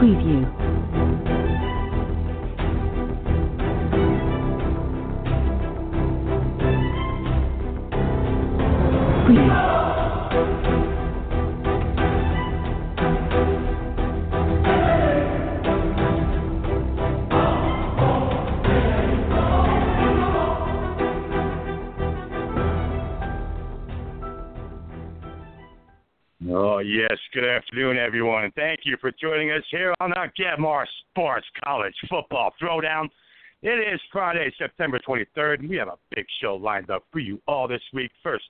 Preview. Good afternoon, everyone, and thank you for joining us here on our Get More Sports College Football Throwdown. It is Friday, September 23rd, and we have a big show lined up for you all this week. First,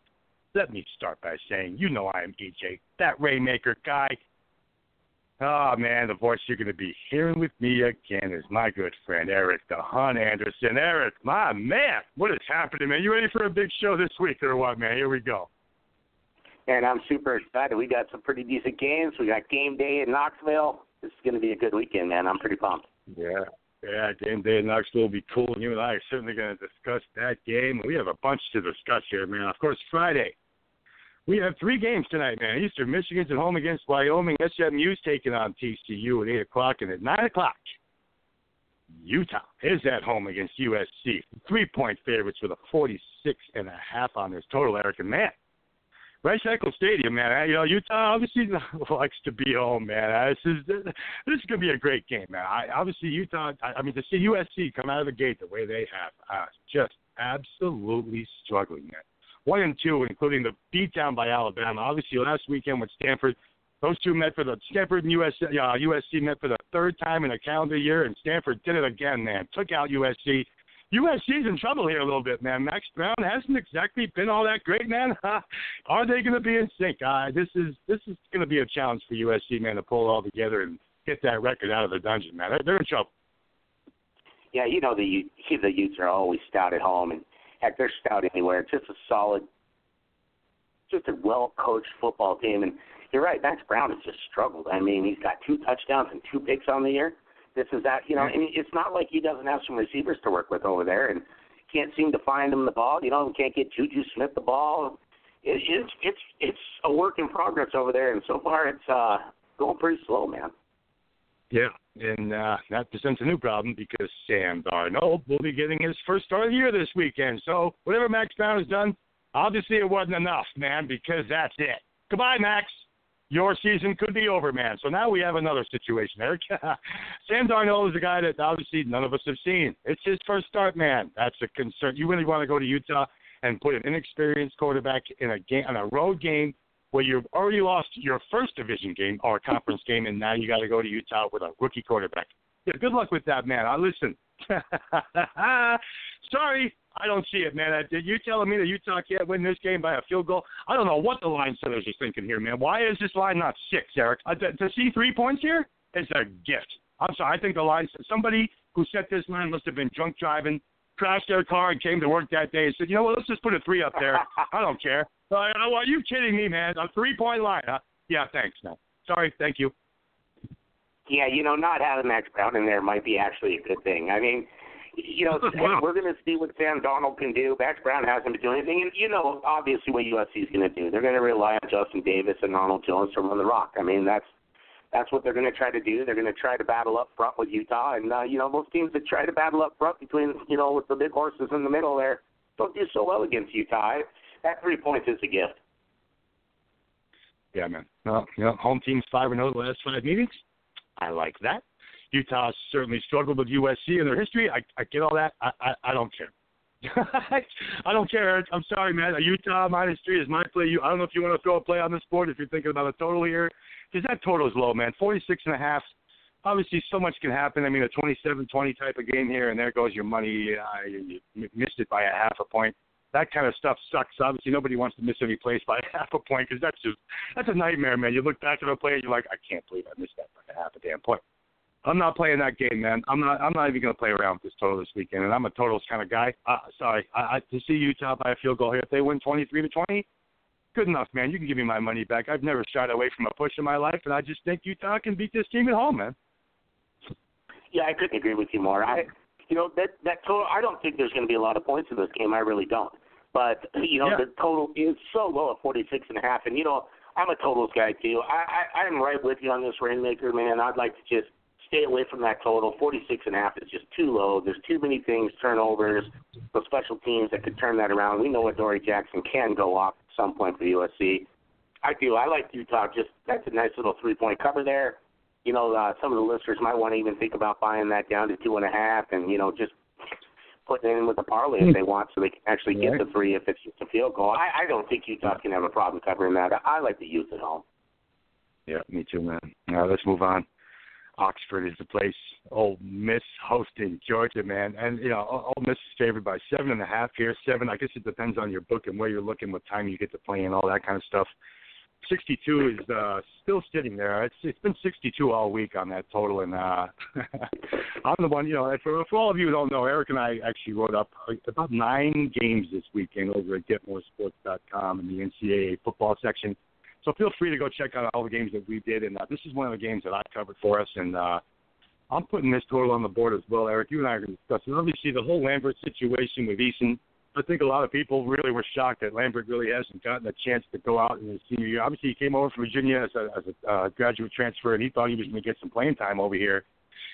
let me start by saying, you know I am EJ, that Rainmaker guy. Oh, man, the voice you're going to be hearing with me again is my good friend, Erik the Hun Anderson. Erik, my man, what is happening, man? You ready for a big show this week or what, man? Here we go. And I'm super excited. We got some pretty decent games. We got game day in Knoxville. This is going to be a good weekend, man. I'm pretty pumped. Yeah. Yeah, game day in Knoxville will be cool, you and I are certainly going to discuss that game. We have a bunch to discuss here, man. Of course, Friday. We have three games tonight, man. Eastern Michigan's at home against Wyoming. SMU's taking on TCU at 8 o'clock, and at 9 o'clock, Utah is at home against USC. Three-point favorites with a 46 and a half on this total, Erik. And, man, Rice Eccles Stadium, man. You know, Utah obviously likes to be home, man. This is this is to be a great game, man. I, obviously, Utah. I, I mean, to see USC come out of the gate the way they have, uh, just absolutely struggling, man. One and two, including the beatdown by Alabama. Obviously, last weekend with Stanford, those two met for the Stanford and USC. Uh, USC met for the third time in a calendar year, and Stanford did it again, man. Took out USC. USC's in trouble here a little bit, man. Max Browne hasn't exactly been all that great, man. Are they going to be in sync? Uh, this is this is going to be a challenge for USC, man, to pull it all together and get that record out of the dungeon, man. They're, they're in trouble. Yeah, you know the Ute- the Utes are always stout at home, and heck, they're stout anywhere. It's just a solid, just a well coached football team. And you're right, Max Browne has just struggled. I mean, he's got two touchdowns and two picks on the year. This is that, you know. And it's not like he doesn't have some receivers to work with over there, and can't seem to find him the ball. You know, can't get Juju Smith the ball. It, it's it's it's a work in progress over there, and so far it's uh going pretty slow, man. Yeah, and uh, that presents a new problem because Sam Darnold will be getting his first start of the year this weekend. So whatever Max Browne has done, obviously it wasn't enough, man, because that's it. Goodbye, Max. Your season could be over, man. So now we have another situation, Erik. Sam Darnold is a guy that obviously none of us have seen. It's his first start, man. That's a concern. You really want to go to Utah and put an inexperienced quarterback in a game on a road game where you've already lost your first division game or conference game, and now you got to go to Utah with a rookie quarterback. Yeah, good luck with that, man. I listen. Sorry, I don't see it, man. Did You telling me that Utah can't win this game by a field goal? I don't know what the line setters are thinking here, man. Why is this line not six, Erik? Uh, to, to see three points here is a gift. I'm sorry. I think the line somebody who set this line must have been drunk driving, crashed their car, and came to work that day and said, you know what? Let's just put a three up there. I don't care. Uh, are you kidding me, man? A three point line, huh? Yeah, thanks. No, sorry. Thank you. Yeah, you know, not having Max Browne in there might be actually a good thing. I mean, you know, Wow. we're going to see what Sam Darnold can do. Max Browne hasn't been doing anything, and you know, obviously, what USC is going to do. They're going to rely on Justin Davis and Ronald Jones to run the rock. I mean, that's that's what they're going to try to do. They're going to try to battle up front with Utah, and uh, you know, most teams that try to battle up front between you know with the big horses in the middle there don't do so well against Utah. That three points is a gift. Yeah, man. Well, you know, home team's five and zero the last five meetings. I like that. Utah certainly struggled with USC in their history. I, I get all that. I, I, I don't care. I don't care. I'm sorry, man. A Utah minus three is my play. You, I don't know if you want to throw a play on this board if you're thinking about a total here, because that total is low, man. Forty-six and a half. Obviously, so much can happen. I mean, a 27-20 type of game here, and there goes your money. Uh, you, you missed it by a half a point. That kind of stuff sucks. Obviously, nobody wants to miss any plays by half a point because that's just that's a nightmare, man. You look back at a play and you're like, I can't believe I missed that by half a damn point. I'm not playing that game, man. I'm not. I'm not even going to play around with this total this weekend. And I'm a totals kind of guy. Uh, sorry, I, I, to see Utah by a field goal here, if they win 23 to 20, good enough, man. You can give me my money back. I've never shied away from a push in my life, and I just think Utah can beat this team at home, man. Yeah, I couldn't agree with you more. I, you know, that that total. I don't think there's going to be a lot of points in this game. I really don't. But you know, Yeah. the total is so low at 46 and a half. And you know, I'm a totals guy too. I, I I'm right with you on this Rainmaker, man. I'd like to just stay away from that total. Forty-six and a half is just too low. There's too many things, turnovers, the special teams that could turn that around. We know what Dory Jackson can go off at some point for USC. I do. I like Utah. Just that's a nice little three-point cover there. You know, uh, some of the listeners might want to even think about buying that down to two and a half, and you know, just putting it in with the parlay if they want, so they can actually get the three if it's just a field goal. I, I don't think Utah can have a problem covering that. I, like the Utes at home. Yeah, me too, man. Now let's move on. Oxford is the place. Ole Miss hosting Georgia, man, and you know Ole Miss is favored by seven and a half here. Seven, I guess it depends on your book and where you're looking, what time you get to play, and all that kind of stuff. 62 is uh, still sitting there. It's it's been 62 all week on that total, and uh, I'm the one. You know, for for all of you who don't know, Erik and I actually wrote up about nine games this weekend over at GetMoreSports.com in the NCAA football section. So feel free to go check out all the games that we did, and uh, this is one of the games that I covered for us, and uh, I'm putting this total on the board as well, Erik. You and I are going to discuss it. Obviously, the whole Lambert situation with Eason I think a lot of people really were shocked that Lambert really hasn't gotten a chance to go out in his senior year. Obviously, he came over from Virginia as a, as a uh, graduate transfer, and he thought he was going to get some playing time over here.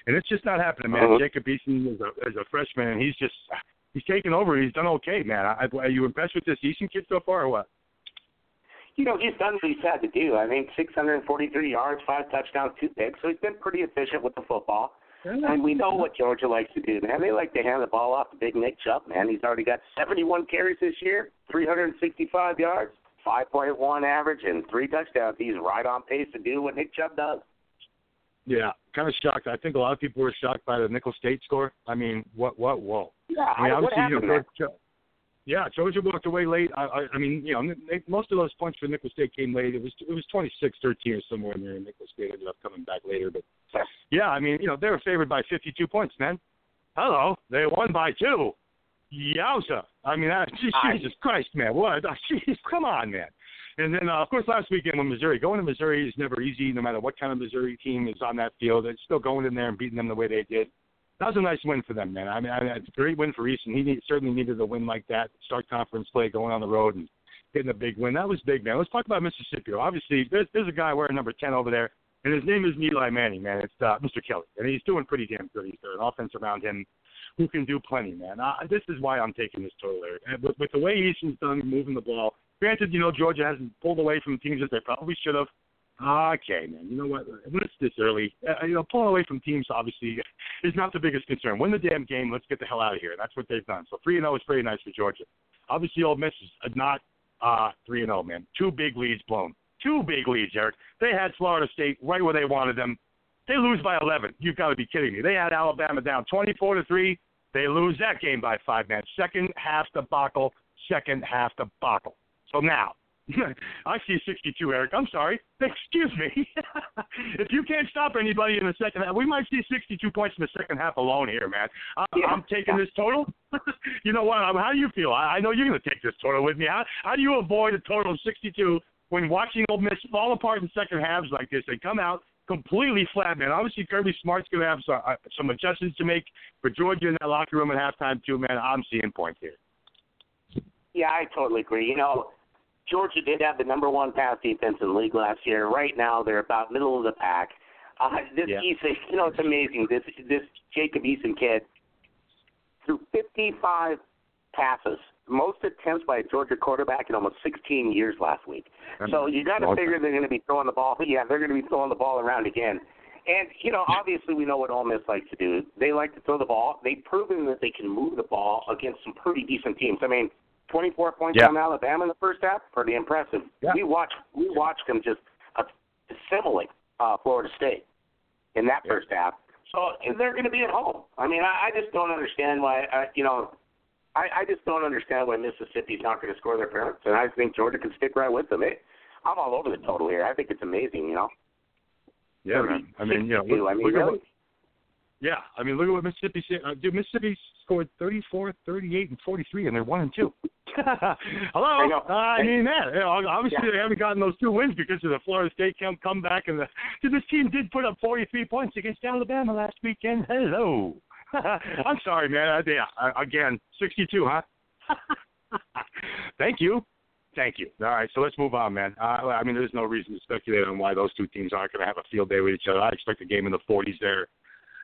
And it's just not happening, man. Uh-huh. Jacob Eason is a, is a freshman, and he's just he's taken over. He's done okay, man. I, are you impressed with this Eason kid so far, or what? You know, he's done what he's had to do. I think 643 yards, five touchdowns, two picks. So he's been pretty efficient with the football. And we know what Georgia likes to do, man. They like to hand the ball off to Big Nick Chubb, man. He's already got 71 carries this year, 365 yards, 5.1 average, and three touchdowns. He's right on pace to do what Nick Chubb does. Yeah, kind of shocked. I think a lot of people were shocked by the Nicholls State score. I mean, what, what, whoa. Yeah, I mean, what happened you know, yeah, Georgia walked away late. I, I, I mean, you know, they, most of those points for Nicholls State came late. It was it was 26-13 or somewhere in there. Nicholls State ended up coming back later, but yeah, I mean, you know, they were favored by 52 points, man. Hello, they won by two. Yowza! I mean, uh, Jesus Christ, man, what? Jeez, come on, man. And then, uh, of course, last weekend with Missouri, going to Missouri is never easy, no matter what kind of Missouri team is on that field. It's still going in there and beating them the way they did that was a nice win for them, man. I mean, I mean it's a great win for Eason. He need, certainly needed a win like that. Start conference play, going on the road and getting a big win. That was big, man. Let's talk about Mississippi. Obviously, there's, there's a guy wearing number 10 over there, and his name is Eli Manning, man. It's uh, Mr. Kelly, and he's doing pretty damn good. He's got an offense around him who can do plenty, man. Uh, this is why I'm taking this total there. With, with the way Eason's done moving the ball, granted, you know, Georgia hasn't pulled away from teams that they probably should have. Okay, man. You know what? When it's this early, uh, you know, pulling away from teams obviously is not the biggest concern. Win the damn game. Let's get the hell out of here. That's what they've done. So three and zero oh is pretty nice for Georgia. Obviously, Ole Miss is not uh three and zero, man. Two big leads blown. Two big leads, Erik. They had Florida State right where they wanted them. They lose by 11. You've got to be kidding me. They had Alabama down 24 to three. They lose that game by five, man. Second half debacle. Second half debacle. So now I see 62, Erik. I'm sorry. Excuse me. if you can't stop anybody in the second half, we might see 62 points in the second half alone here, man. I, yeah. I'm taking this total. you know what? How do you feel? I, I know you're going to take this total with me. How, how do you avoid a total of 62 when watching Ole Miss fall apart in second halves like this? They come out completely flat, man. Obviously, Kirby Smart's going to have some, uh, some adjustments to make for Georgia in that locker room at halftime, too, man. I'm seeing points here. Yeah, I totally agree. You know, Georgia did have the number one pass defense in the league last year. Right now, they're about middle of the pack. Uh, this yeah. Eason, you know, it's amazing. This this Jacob Eason kid threw 55 passes, most attempts by a Georgia quarterback in almost 16 years last week. So you got to figure they're going to be throwing the ball. Yeah, they're going to be throwing the ball around again. And you know, obviously, we know what Ole Miss likes to do. They like to throw the ball. They've proven that they can move the ball against some pretty decent teams. I mean, 24 points yeah. on Alabama in the first half. Pretty impressive. Yeah. We watched we watched them just assimilate uh, Florida State in that yeah. first half. So and they're going to be at home. I mean, I, I just don't understand why. Uh, you know, I, I just don't understand why Mississippi's not going to score their parents, and I think Georgia can stick right with them. It, I'm all over the total here. I think it's amazing. You know. Yeah, man. I mean, you know, look, I mean, look really? at what, yeah, I mean, look at what Mississippi uh, dude. Mississippi scored 34, 38, and 43, and they're one and two. Hello. I, uh, I mean that. You know, obviously, yeah. they haven't gotten those two wins because of the Florida State come comeback, and the this team did put up 43 points against Alabama last weekend. Hello. I'm sorry, man. Uh, yeah, again, 62, huh? Thank you. Thank you. All right, so let's move on, man. Uh, I mean, there's no reason to speculate on why those two teams aren't going to have a field day with each other. I expect a game in the 40s there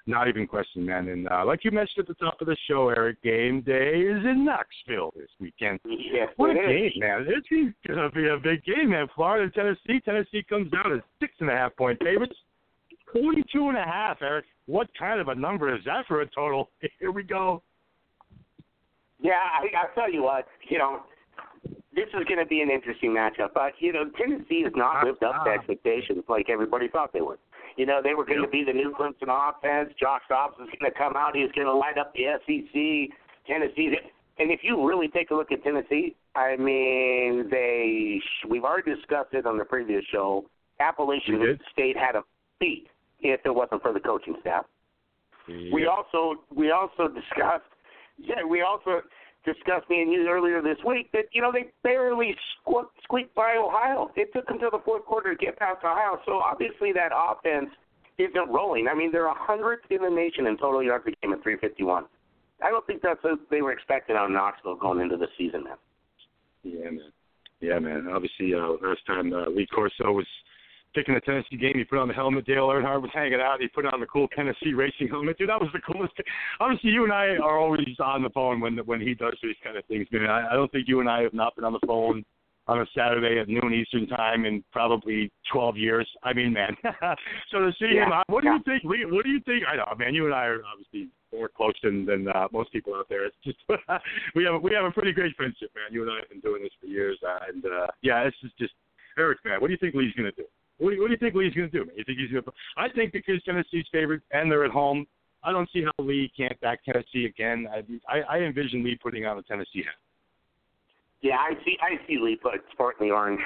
not even question, man. And uh, like you mentioned at the top of the show, Erik, game day is in Knoxville this weekend. Yes, what a it game, man! This is gonna be a big game, man. Florida, Tennessee. Tennessee comes out as six and a half point favorites. Forty-two and a half, Erik. What kind of a number is that for a total? Here we go. Yeah, I, I'll tell you what. You know, this is going to be an interesting matchup. But you know, Tennessee has not lived up to Ah. expectations like everybody thought they would. You know, they were going to be the new Clemson offense. Josh Dobbs was going to come out. He was going to light up the SEC. Tennessee. And if you really take a look at Tennessee, I mean, they we've already discussed it on the previous show. Appalachian State had a beat if it wasn't for the coaching staff. We also we also discussed yeah we also discussed me and you earlier this week that you know they barely squeak, squeaked by Ohio. It took them to the fourth quarter to get past Ohio. So obviously that offense isn't rolling. I mean they're a hundredth in the nation in total yards a game at 351. I don't think that's what they were expecting out of Knoxville going into the season, man. Yeah, man. Yeah, man. Obviously, uh, last time uh, Lee Corso was picking the Tennessee game, he put on the helmet. Dale Earnhardt was hanging out. He put on the cool Tennessee racing helmet. Dude, that was the coolest thing. Obviously, you and I are always on the phone when when he does these kind of things. Man, I, I don't think you and I have not been on the phone on a Saturday at noon Eastern time in probably 12 years. I mean, man. so to see him, Yeah, uh, what do yeah. you think? Lee, what do you think? I know, man. You and I are obviously more close than than uh, most people out there. It's just we have we have a pretty great friendship, man. You and I have been doing this for years, uh, and uh, yeah, this is just Erik, man. What do you think Lee's going to do? What do, you, what do you think Lee's going to do? You think he's going to? I think because Tennessee's favored and they're at home, I don't see how Lee can't back Tennessee again. I I, I envision Lee putting on a Tennessee hat. Yeah, I see. I see Lee put sporting the orange.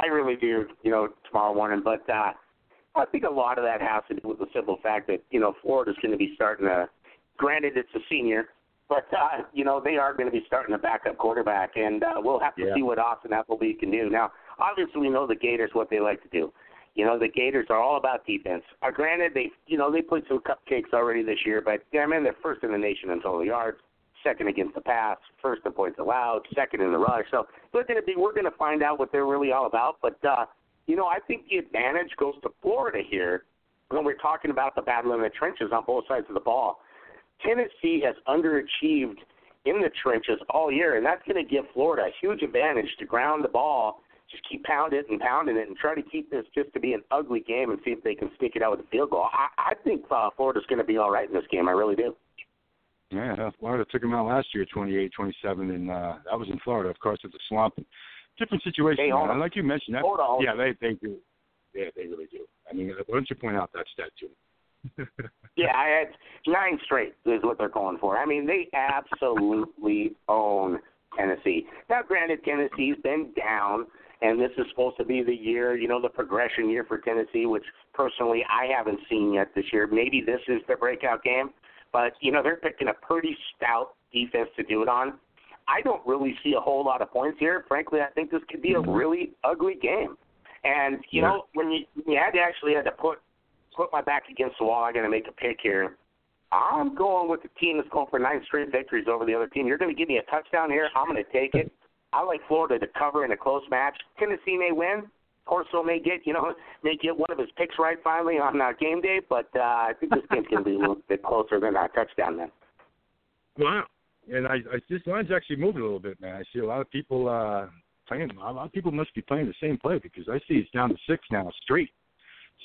I really do. You know, tomorrow morning, but uh, I think a lot of that has to do with the simple fact that you know Florida's going to be starting a. Granted, it's a senior, but uh, you know they are going to be starting a backup quarterback, and uh, we'll have to Yeah. see what Austin Appleby can do. Now, obviously, we know the Gators what they like to do. You know, the Gators are all about defense. Uh, granted, they you know they played some cupcakes already this year, but yeah, I mean they're first in the nation in total yards second against the pass, first in points allowed, second in the rush. So we're going to be we're going to find out what they're really all about. But uh, you know, I think the advantage goes to Florida here when we're talking about the battle in the trenches on both sides of the ball. Tennessee has underachieved in the trenches all year, and that's going to give Florida a huge advantage to ground the ball. Just keep pounding it and pounding it, and try to keep this just to be an ugly game, and see if they can sneak it out with a field goal. I, I think uh, Florida's going to be all right in this game. I really do. Yeah, Florida took them out last year, 28-27, and uh, that was in Florida, of course, at the swamp. Different situation, Hey, man. And like you mentioned, that, Hold on. yeah, they they do. Yeah, they really do. I mean, why don't you point out that stat too? Yeah, I had nine straight is what they're going for. I mean, they absolutely own Tennessee. Now, granted, Tennessee's been down, and this is supposed to be the year, you know, the progression year for Tennessee, which personally I haven't seen yet this year. Maybe this is the breakout game, but you know, they're picking a pretty stout defense to do it on. I don't really see a whole lot of points here. Frankly, I think this could be a mm-hmm. really ugly game. And you Yeah. know, when you, you had to actually had to put put my back against the wall. I got to make a pick here. I'm going with the team that's going for nine straight victories over the other team. You're going to give me a touchdown here. I'm going to take it. I like Florida to cover in a close match. Tennessee may win. Corso may get, you know, may get one of his picks right finally on uh, game day, but uh, I think this game's going to be a little bit closer than a touchdown then. Wow. And I, I this line's actually moving a little bit, man. I see a lot of people uh playing. A lot of people must be playing the same play because I see it's down to six now straight.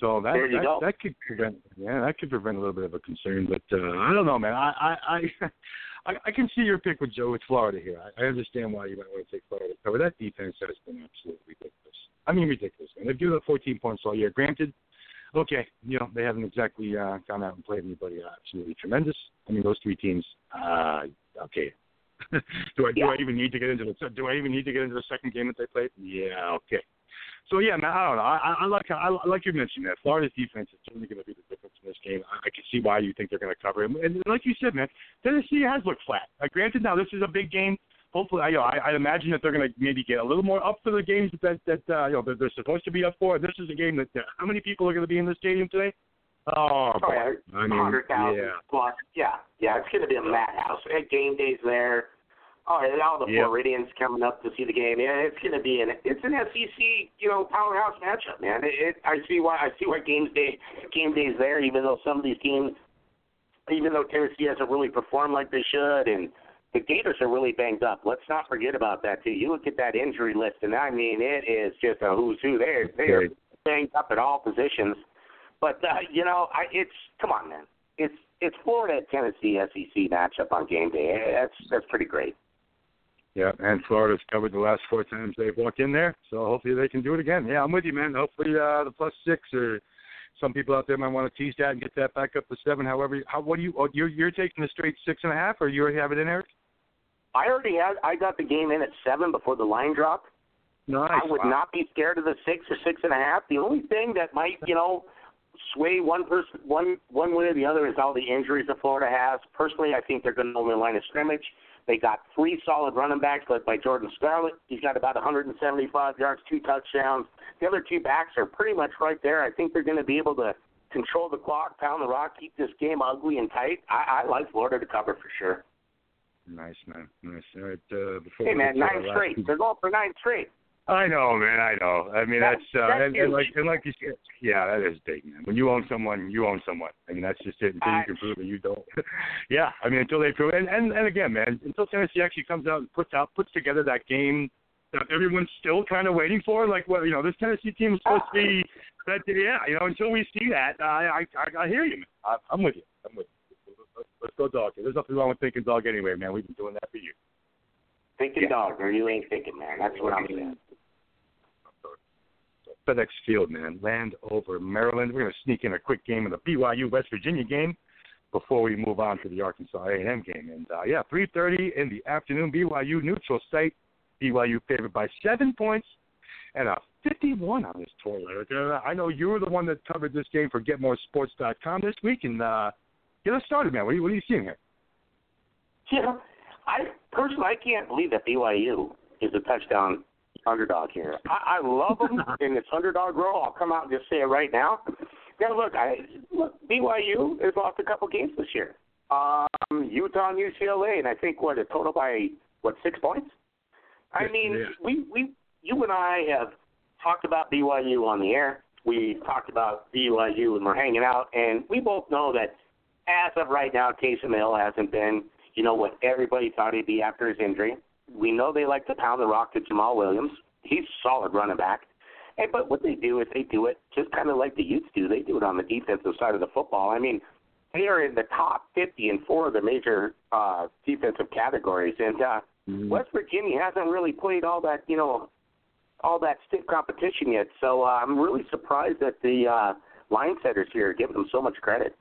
So that that, that could prevent yeah that could prevent a little bit of a concern. But uh, I don't know, man. I I I, I, I can see your pick with Joe with Florida here. I, I understand why you might want to take Florida to cover. That defense has been absolutely ridiculous. I mean ridiculous, man. They've given up 14 points all year. Granted, okay, you know they haven't exactly uh, gone out and played anybody absolutely tremendous. I mean those three teams. Uh, okay. do I do Yeah. I even need to get into the do I even need to get into the second game that they played? Yeah, okay. So yeah, man, I don't know. I, I like I like you mentioned that Florida's defense is certainly going to be the difference in this game. I, I can see why you think they're going to cover him. And like you said, man, Tennessee has looked flat. Uh, granted, now this is a big game. Hopefully, I, you know, I, I imagine that they're going to maybe get a little more up for the games that that uh, you know they're, they're supposed to be up for. This is a game that uh, how many people are going to be in the stadium today? Oh, Oh, yeah, I mean, hundred thousand yeah. plus. Yeah, yeah, it's going to be a madhouse. Game days there. Oh, and all the Yep. Floridians coming up to see the game. Yeah, it's going to be an it's an SEC you know powerhouse matchup, man. It, it, I see why I see why games day game days there. Even though some of these teams even though Tennessee hasn't really performed like they should, and the Gators are really banged up. Let's not forget about that too. You look at that injury list, and I mean, it is just a who's who. They're they are banged up at all positions. But uh, you know, I, it's come on, man. It's it's Florida Tennessee SEC matchup on game day. That's that's pretty great. Yeah, and Florida's covered the last four times they've walked in there, so hopefully they can do it again. Yeah, I'm with you, man. Hopefully uh, the plus six or some people out there might want to tease that and get that back up to seven. However, how what do you? Oh, you're you're taking the straight six and a half, or you already have it in, Eric? I already had. I got the game in at seven before the line dropped. Nice. I would wow. not be scared of the six or six and a half. The only thing that might, you know, sway one person one one way or the other is all the injuries that Florida has. Personally, I think they're going to only line of scrimmage. They got three solid running backs led by Jordan Scarlett. He's got about 175 yards, two touchdowns. The other two backs are pretty much right there. I think they're going to be able to control the clock, pound the rock, keep this game ugly and tight. I, I like Florida to cover for sure. Nice, man. Nice. All right. Uh, before hey, man, nine straight. last- They're going for nine straight. I know, man. I know. I mean, That's- that's, uh, that's and, and like and like you said, yeah, that is big, man. When you own someone, you own someone. I mean, that's just it. Until I- you can prove it, you don't. yeah, I mean, until they prove it. And, and and again, man, until Tennessee actually comes out and puts out puts together that game that everyone's still kind of waiting for. Like, well, you know, this Tennessee team is supposed to be. That yeah, you know, until we see that, I I I, I hear you, man. I, I'm with you. I'm with you. Let's, let's go dog. There's nothing wrong with thinking dog anyway, man. We've been doing that for years. Thinking Yeah. dog, or you ain't thinking, man. That's what I'm saying. FedEx Field, man. Landover, Maryland. We're going to sneak in a quick game of the BYU West Virginia game before we move on to the Arkansas A&M game. And uh, yeah, 3:30 in the afternoon. BYU neutral site. BYU favored by seven points and a 51 on this tour. Erik. Uh, I know you were the one that covered this game for GetMoreSports.com this week, and uh, get us started, man. What are you, what are you seeing here? Yeah, I personally I can't believe that BYU is a touchdown underdog here. I, I love them in this underdog role. I'll come out and just say it right now. Now look, I look BYU has lost a couple games this year. Um, Utah and UCLA, and I think what a total by what six points. I mean, yeah. we we you and I have talked about BYU on the air. We talked about BYU when we're hanging out, and we both know that as of right now, Taysom Hill hasn't been, you know, what everybody thought he'd be after his injury. We know they like to pound the rock to Jamaal Williams. He's a solid running back. And but what they do is they do it just kind of like the Utes do. They do it on the defensive side of the football. I mean, they are in the top 50 in four of the major uh, defensive categories, and uh, West Virginia hasn't really played all that, you know, all that stiff competition yet. So uh, I'm really surprised that the uh, line setters here are giving them so much credit.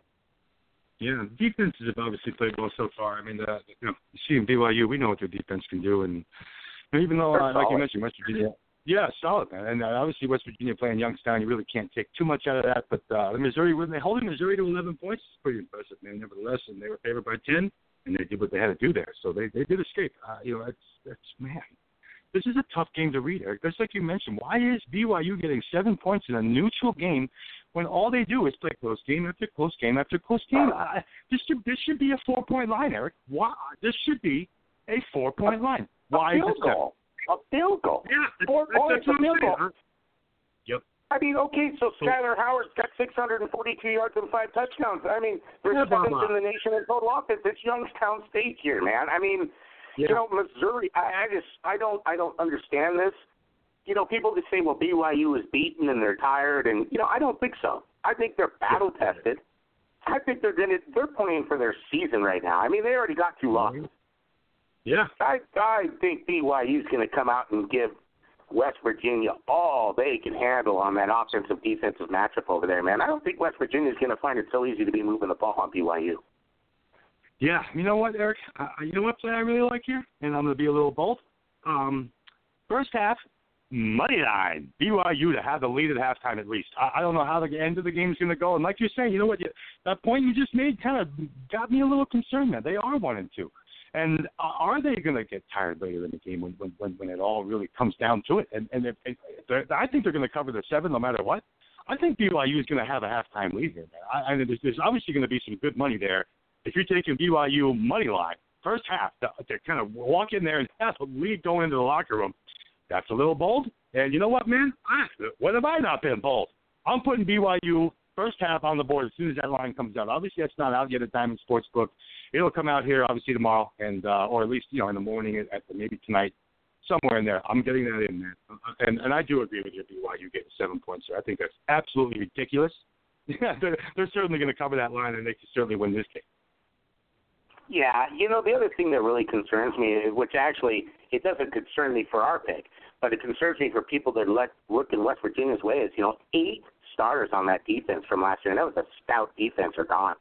Yeah, defenses have obviously played well so far. I mean, uh, you know, seeing BYU, we know what their defense can do, and even though, uh, like you mentioned, West Virginia, yeah, solid man, and uh, obviously West Virginia playing Youngstown, you really can't take too much out of that. But uh, the Missouri, when they holding Missouri to 11 points, is pretty impressive, man. Nevertheless, and they were favored by 10, and they did what they had to do there, so they they did escape. Uh, you know, that's that's man. This is a tough game to read, Erik. Just like you mentioned, why is BYU getting seven points in a neutral game when all they do is play close game after close game after close game? I, this should this should be a four point line, Eric. Why this should be a four point line? Why a is field seven? goal. A field goal. Yeah, Four points, a field goal. Yep. I mean, okay, so So- Skyler Howard's got 642 yards and five touchdowns. I mean, they're Yeah, seventh in the nation in total offense. It's Youngstown State here, man. I mean, Yeah. you know, Missouri. I, I just, I don't, I don't understand this. You know, people just say, well, BYU is beaten and they're tired, and you know, I don't think so. I think they're battle tested. I think they're gonna, they're playing for their season right now. I mean, they already got two mm-hmm. losses. Yeah. I I think BYU's going to come out and give West Virginia all they can handle on that offensive defensive matchup over there, man. I don't think West Virginia's going to find it so easy to be moving the ball on BYU. Yeah, you know what, Erik? Uh, you know what play I really like here, and I'm going to be a little bold. Um, first half, money line BYU to have the lead at halftime at least. I, I don't know how the end of the game is going to go, and like you're saying, you know what? You, that point you just made kind of got me a little concerned. Man, they are one and two, and uh, are they going to get tired later in the game when when when, when it all really comes down to it? And and if, if I think they're going to cover the seven no matter what. I think BYU is going to have a halftime lead here, man. I, I mean, there's, there's obviously going to be some good money there if you're taking BYU money line first half to, kind of walk in there and have a lead going into the locker room, that's a little bold. And you know what, man? I, what have I not been bold? I'm putting BYU first half on the board as soon as that line comes out. Obviously, that's not out yet at Diamond Sportsbook. It'll come out here obviously tomorrow, and uh, or at least you know in the morning at, at maybe tonight, somewhere in there. I'm getting that in, man. Uh, and and I do agree with you, BYU getting seven points there. I think that's absolutely ridiculous. Yeah, they're, they're certainly going to cover that line, and they can certainly win this game. Yeah, you know the other thing that really concerns me, which actually it doesn't concern me for our pick, but it concerns me for people that let look in West Virginia's way is you know eight starters on that defense from last year, and that was a stout defense are gone.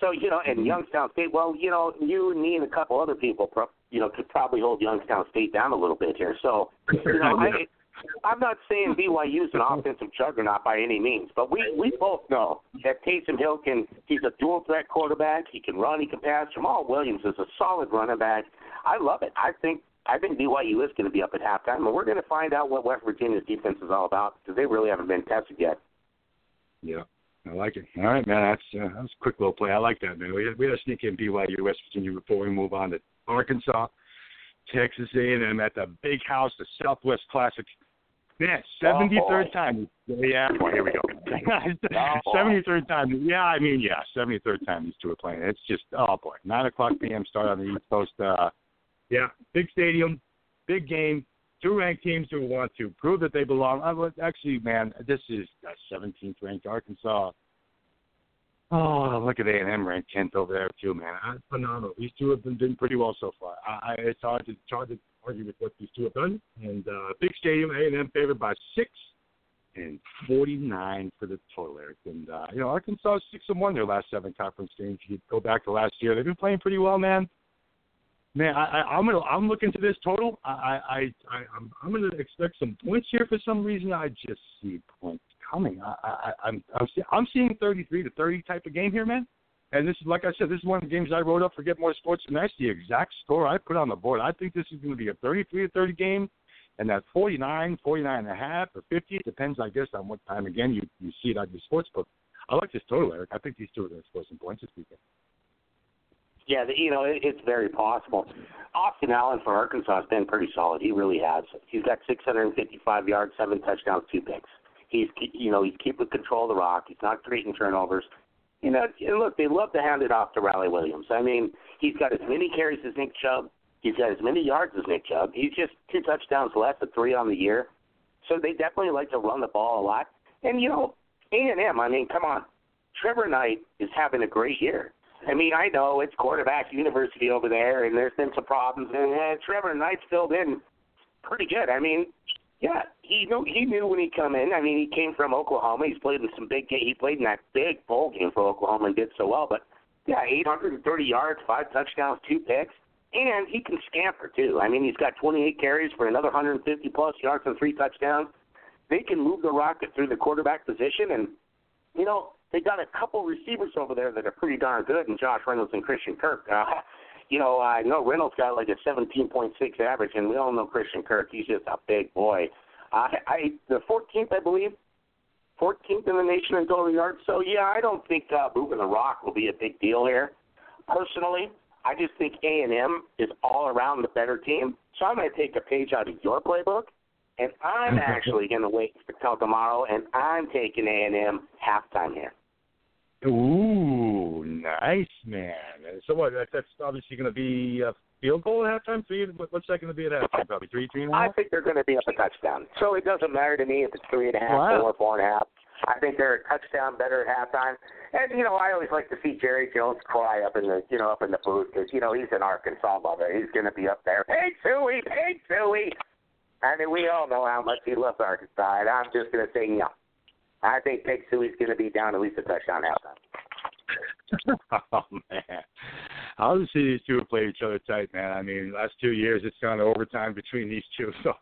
So you know, and mm-hmm. Youngstown State, well, you know, you and me and a couple other people, you know, could probably hold Youngstown State down a little bit here. So you know, I, I'm not saying BYU is an offensive juggernaut by any means, but we we both know that Taysom Hill can. He's a dual threat quarterback. He can run. He can pass. Jamaal Williams is a solid running back. I love it. I think I think BYU is going to be up at halftime, and we're going to find out what West Virginia's defense is all about because they really haven't been tested yet. Yeah. I like it. All right, man. That's uh, that's a quick little play. I like that, man. We had, we had to sneak in BYU, West Virginia before we move on to Arkansas, Texas A&M at the Big House, the Southwest Classic yeah, seventy third oh, time. Yeah, well, here we go. Seventy third time. Yeah, I mean, yeah, seventy third time these two are playing. It's just oh boy, nine o'clock p.m. start on the East Coast. Uh, yeah, big stadium, big game. Two ranked teams who want to prove that they belong. I, actually, man, this is uh, 17th ranked Arkansas. Oh, look at A and M ranked 10th over there too, man. Phenomenal. These two have been doing pretty well so far. I, I, it's hard to it's hard to argue with what these two have done. And uh, big stadium, A&M favored by six and 49 for the total, Erik. And uh, you know, Arkansas six and one their last seven conference games. You go back to last year, they've been playing pretty well, man. Man, I, I, I'm gonna I'm looking to this total. I I, I I'm I'm gonna expect some points here for some reason. I just see points coming. I, I I'm I'm, I'm seeing 33 to 30 type of game here, man. And this is, like I said, this is one of the games I wrote up for Get More Sports, and that's the exact score I put on the board. I think this is going to be a 33 to 30 game, and that 49, 49 and a half, or 50, it depends, I guess, on what time, again, you, you see it on your sports book. I like this total, Erik. I think these two are going to score some points this weekend. Yeah, you know, it, it's very possible. Austin Allen for Arkansas has been pretty solid. He really has. He's got 655 yards, seven touchdowns, two picks. He's, you know, he's keeping control of the rock. He's not creating turnovers you know, look, they love to hand it off to Rawleigh Williams. I mean, he's got as many carries as Nick Chubb. He's got as many yards as Nick Chubb. He's just two touchdowns less at three on the year. So they definitely like to run the ball a lot. And you know, A and M. I mean, come on, Trevor Knight is having a great year. I mean, I know it's quarterback university over there, and there's been some problems, and uh, Trevor Knight's filled in pretty good. I mean, yeah, he knew he knew when he come in. I mean, he came from Oklahoma. He's played in some big. Game. He played in that big bowl game for Oklahoma and did so well. But yeah, 830 yards, five touchdowns, two picks, and he can scamper too. I mean, he's got 28 carries for another 150 plus yards and three touchdowns. They can move the rocket through the quarterback position, and you know they got a couple receivers over there that are pretty darn good, and Josh Reynolds and Christian Kirk. Uh, you know, I know Reynolds got like a 17.6 average, and we all know Christian Kirk. He's just a big boy. Uh, I the 14th, I believe, 14th in the nation in total yards. So yeah, I don't think uh, moving the rock will be a big deal here. Personally, I just think A and M is all around the better team. So I'm going to take a page out of your playbook, and I'm actually going to wait until tomorrow, and I'm taking A and M halftime here. Ooh, nice, man. So what? That's obviously going to be a field goal at halftime. Three. What's that going to be at halftime? Probably three, three and a half. I think they're going to be up a touchdown. So it doesn't matter to me if it's three and a half, wow. four, four and a half. I think they're a touchdown better at halftime. And you know, I always like to see Jerry Jones cry up in the you know up in the booth because you know he's an Arkansas lover. He's going to be up there. Hey, Suey, hey, Suey. I mean, we all know how much he loves Arkansas. And I'm just going to say, no. I think Pig Suey's going to be down at least a touchdown halftime. oh man, I'll just see these two play each other tight, man. I mean, last two years it's gone overtime between these two, so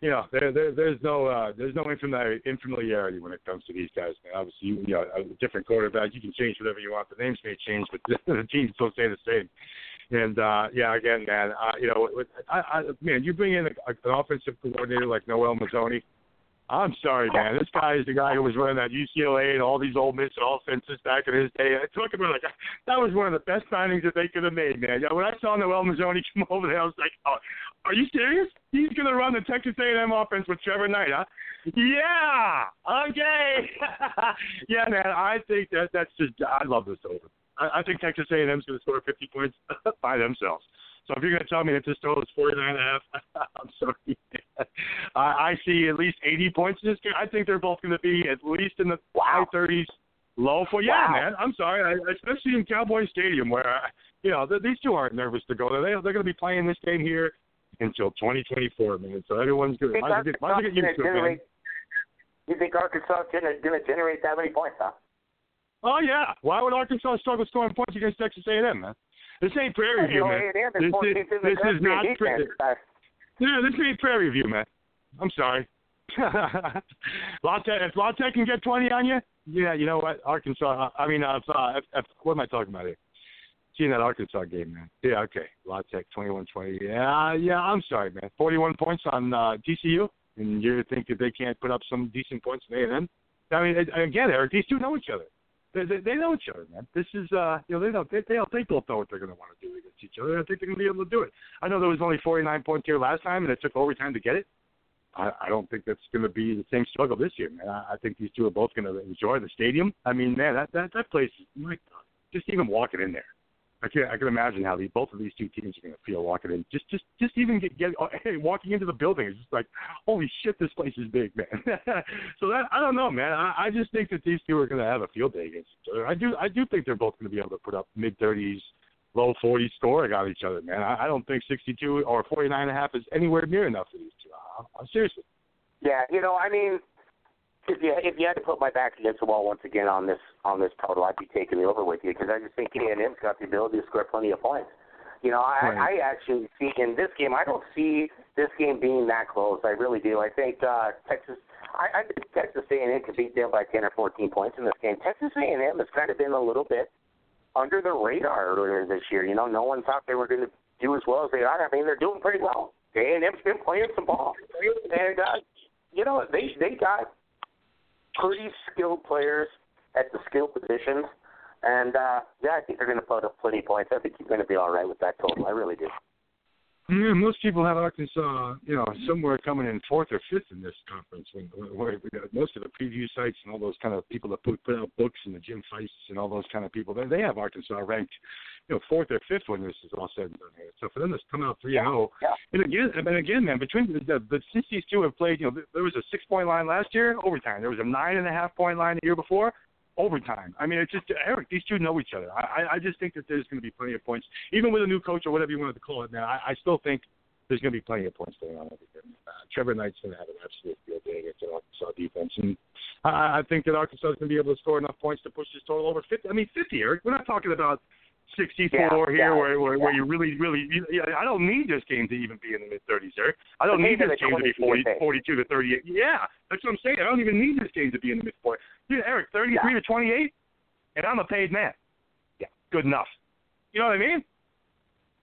you know there, there there's no uh, there's no infamiliarity when it comes to these guys. Man. Obviously, you, you know, a different quarterback, you can change whatever you want. The names may change, but the teams still stay the same. And uh yeah, again, man, uh, you know, I, I, man, you bring in a, an offensive coordinator like Noel Mazzone I'm sorry, man. This guy is the guy who was running that UCLA and all these Ole Miss offenses back in his day. I talk about like that was one of the best signings that they could have made, man. When I saw Noel Mazzone come over there, I was like, oh, "Are you serious? He's to run the Texas A&M offense with Trevor Knight, huh?" Yeah. Okay. yeah, man. I think that that's just. I love this over. I, I think Texas A&M is going to score 50 points by themselves. So if you're going to tell me that this total is 49 and a half, I'm sorry. I, I see at least 80 points in this game. I think they're both going to be at least in the wow. high 30s, low for. Yeah, man. I'm sorry. I, especially in Cowboy Stadium, where I, you know the, these two aren't nervous to go there. They, they're going to be playing this game here until 2024, man. So everyone's going to get, get used to it, man. You think Arkansas is going to generate that many points, huh? Oh yeah. Why would Arkansas struggle scoring points against Texas A&M, man? This ain't Prairie View, man. This is, this is not. Yeah, this ain't Prairie View, man. I'm sorry. La Tech, if La Tech can get 20 on you, yeah, you know what? Arkansas. I mean, uh, if, uh, if, if, what am I talking about here? Seeing that Arkansas game, man. Yeah, okay. La Tech 21-20. Yeah, yeah. I'm sorry, man. 41 points on uh, TCU, and you think that they can't put up some decent points in A&M? I mean, again, Erik, these two know each other. They, they, they know each other, man. This is, uh, you know, they don't, they, they, they both know what they're going to want to do against each other. I think they're going to be able to do it. I know there was only 49 points here last time, and it took overtime to get it. I, I don't think that's going to be the same struggle this year, man. I, I think these two are both going to enjoy the stadium. I mean, man, that that that place, my God, just even walking in there, I can I can imagine how the both of these two teams are going to feel walking in. Just just just even get get oh, hey walking into the building is just like holy shit, this place is big, man. so that I don't know, man. I, I just think that these two are going to have a field day against each other. I do I do think they're both going to be able to put up mid thirties, low forties scoring on each other, man. I, I don't think sixty two or forty nine and a half is anywhere near enough for these two. Uh, seriously. Yeah, you know, I mean, if you if you had to put my back against the wall once again on this on this total, I'd be taking the over with you because I just think A and M's got the ability to score plenty of points. You know, I, right. I actually see in this game, I don't see this game being that close. I really do. I think uh, Texas. I, I think Texas A&M could beat them by 10 or 14 points in this game. Texas A&M has kind of been a little bit under the radar earlier this year. You know, no one thought they were going to do as well as they are. I mean, they're doing pretty well. A&M's been playing some ball, and uh, you know they they got pretty skilled players at the skill positions. And uh, yeah, I think they're going to put up plenty of points. I think you're going to be all right with that total. I really do. Yeah, most people have Arkansas, you know, somewhere coming in fourth or fifth in this conference. When, where we got most of the preview sites and all those kind of people that put put out books and the Jim Feists and all those kind of people, they they have Arkansas ranked, you know, fourth or fifth when this is all said and done here. So for them to come out three and zero, oh, and again, and again, man, between the, the, the since these two have played, you know, there was a six point line last year, overtime. There was a nine and a half point line the year before overtime. I mean, it's just Erik. These two know each other. I, I just think that there's going to be plenty of points, even with a new coach or whatever you wanted to call it. Now, I, I still think there's going to be plenty of points going on over here. Uh, Trevor Knight's going to have an absolute field day against the Arkansas defense, and I, I think that Arkansas is going to be able to score enough points to push this total over 50. I mean, 50, Erik. We're not talking about 64 yeah, here, yeah, where where, yeah. where you really, really. You, I don't need this game to even be in the mid 30s, Erik. I don't need this game to be 40, 42 to 38. Yeah, that's what I'm saying. I don't even need this game to be in the mid 40s. Dude, Erik, 33 yeah. to 28, and I'm a paid man. Yeah, good enough. You know what I mean?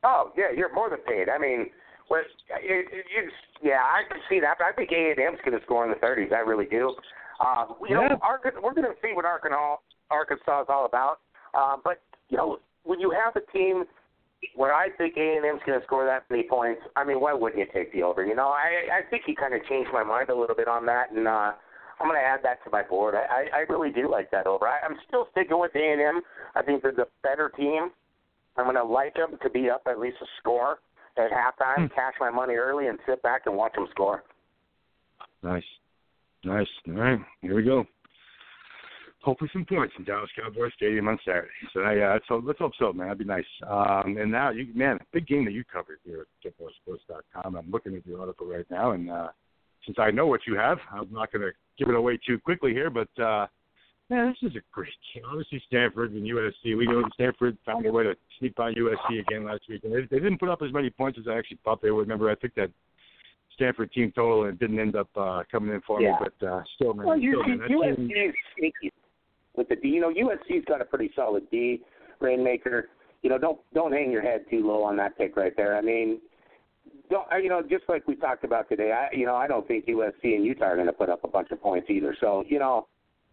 Oh yeah, you're more than paid. I mean, what? It, it, you, yeah, I can see that. But I think A and M's going to score in the 30s. I really do. Um, you yeah. know, Arkansas, we're going to see what Arkansas Arkansas is all about. Uh, but you know, when you have a team where I think A and M's going to score that many points, I mean, why wouldn't you take the over? You know, I I think you kind of changed my mind a little bit on that, and uh, I'm going to add that to my board. I I, I really do like that over. I, I'm still sticking with A and M. I think they're the better team. I'm going to like them to be up at least a score at halftime, hmm. cash my money early, and sit back and watch them score. Nice, nice. All right, here we go hopefully some points in Dallas Cowboys Stadium on Saturday. So yeah, so let's hope so, man. That'd be nice. Um, and now, you, man, big game that you covered here at GetMoreSports.com. I'm looking at your article right now, and uh, since I know what you have, I'm not going to give it away too quickly here, but uh, man, this is a great game. Obviously, Stanford and USC. We know Stanford found a way to sneak by USC again last week, and they, they didn't put up as many points as I actually thought they would. Remember, I think that Stanford team total and it didn't end up uh, coming in for yeah. me, but uh, still, man, well, still, man, USC is sneaky with the D. You know, USC's got a pretty solid D. Rainmaker, you know, don't don't hang your head too low on that pick right there. I mean, don't, you know, just like we talked about today, I, you know, I don't think USC and Utah are going to put up a bunch of points either. So, you know,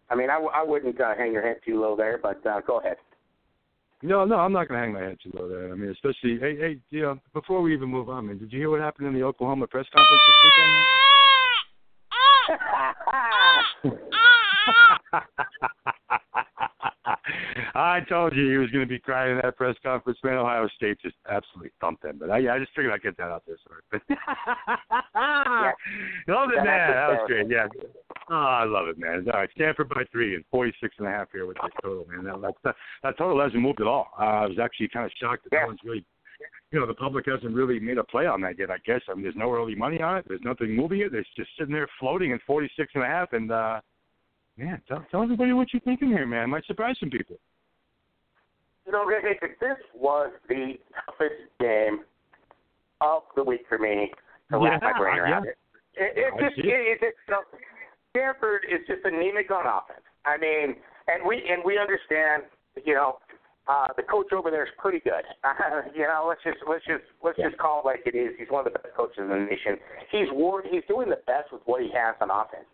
I mean, I, I wouldn't uh, hang your head too low there, but uh, go ahead. No, no, I'm not going to hang my head too low there. I mean, especially, hey, hey, you know, before we even move on, man, did you hear what happened in the Oklahoma press conference this weekend? I told you he was going to be crying in that press conference, man. Ohio State just absolutely thumped them. But I, I just figured I'd get that out there. Sorry. But yeah. love it, man. That was great. Yeah. Oh, I love it, man. All right, Stanford by three and forty-six and a half here with this total, man. That, that, that, that total hasn't moved at all. Uh, I was actually kind of shocked that yeah. no one's really you know, the public hasn't really made a play on that yet, I guess. I mean, there's no early money on it. There's nothing moving it. It's just sitting there floating in 46 and a half. And, uh, man, tell, tell everybody what you're thinking here, man. It might surprise some people. You know, this was the toughest game of the week for me to yeah, wrap my brain around yeah. it. It, it just, it, it, it, you know, Stanford is just anemic on offense. I mean, and we and we understand, you know, uh, the coach over there is pretty good. Uh, you know, let's just let's just let's Yeah. just call it like it is. He's one of the best coaches in the nation. He's wor- he's doing the best with what he has on offense.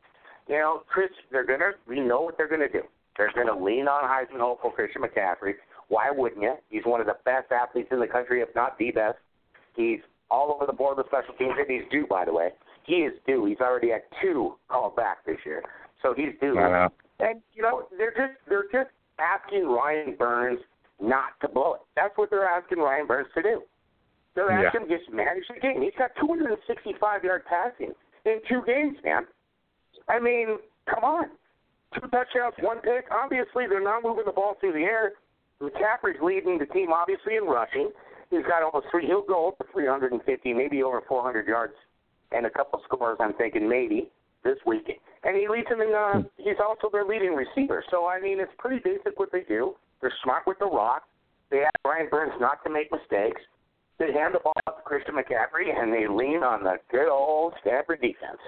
You know, Chris, they're gonna we know what they're gonna do. They're gonna lean on Heisman hopeful Christian McCaffrey. Why wouldn't you? He's one of the best athletes in the country, if not the best. He's all over the board with special teams, and he's due, by the way. He is due. He's already had two called back this year, so he's due. Know. And you know, they're just they're just asking Ryan Burns not to blow it. That's what they're asking Ryan Burns to do. They're Yeah. asking him just manage the game. He's got 265 yard passing in two games, man. I mean, come on. Two touchdowns, one pick. Obviously, they're not moving the ball through the air. McCaffrey's leading the team, obviously, in rushing. He's got almost three. He'll go over 350, maybe over 400 yards, and a couple scores. I'm thinking maybe this weekend. And he leads them in. Uh, he's also their leading receiver. So I mean, it's pretty basic what they do. They're smart with the rock. They ask Ryan Burns not to make mistakes. They hand the ball off to Christian McCaffrey, and they lean on the good old Stanford defense.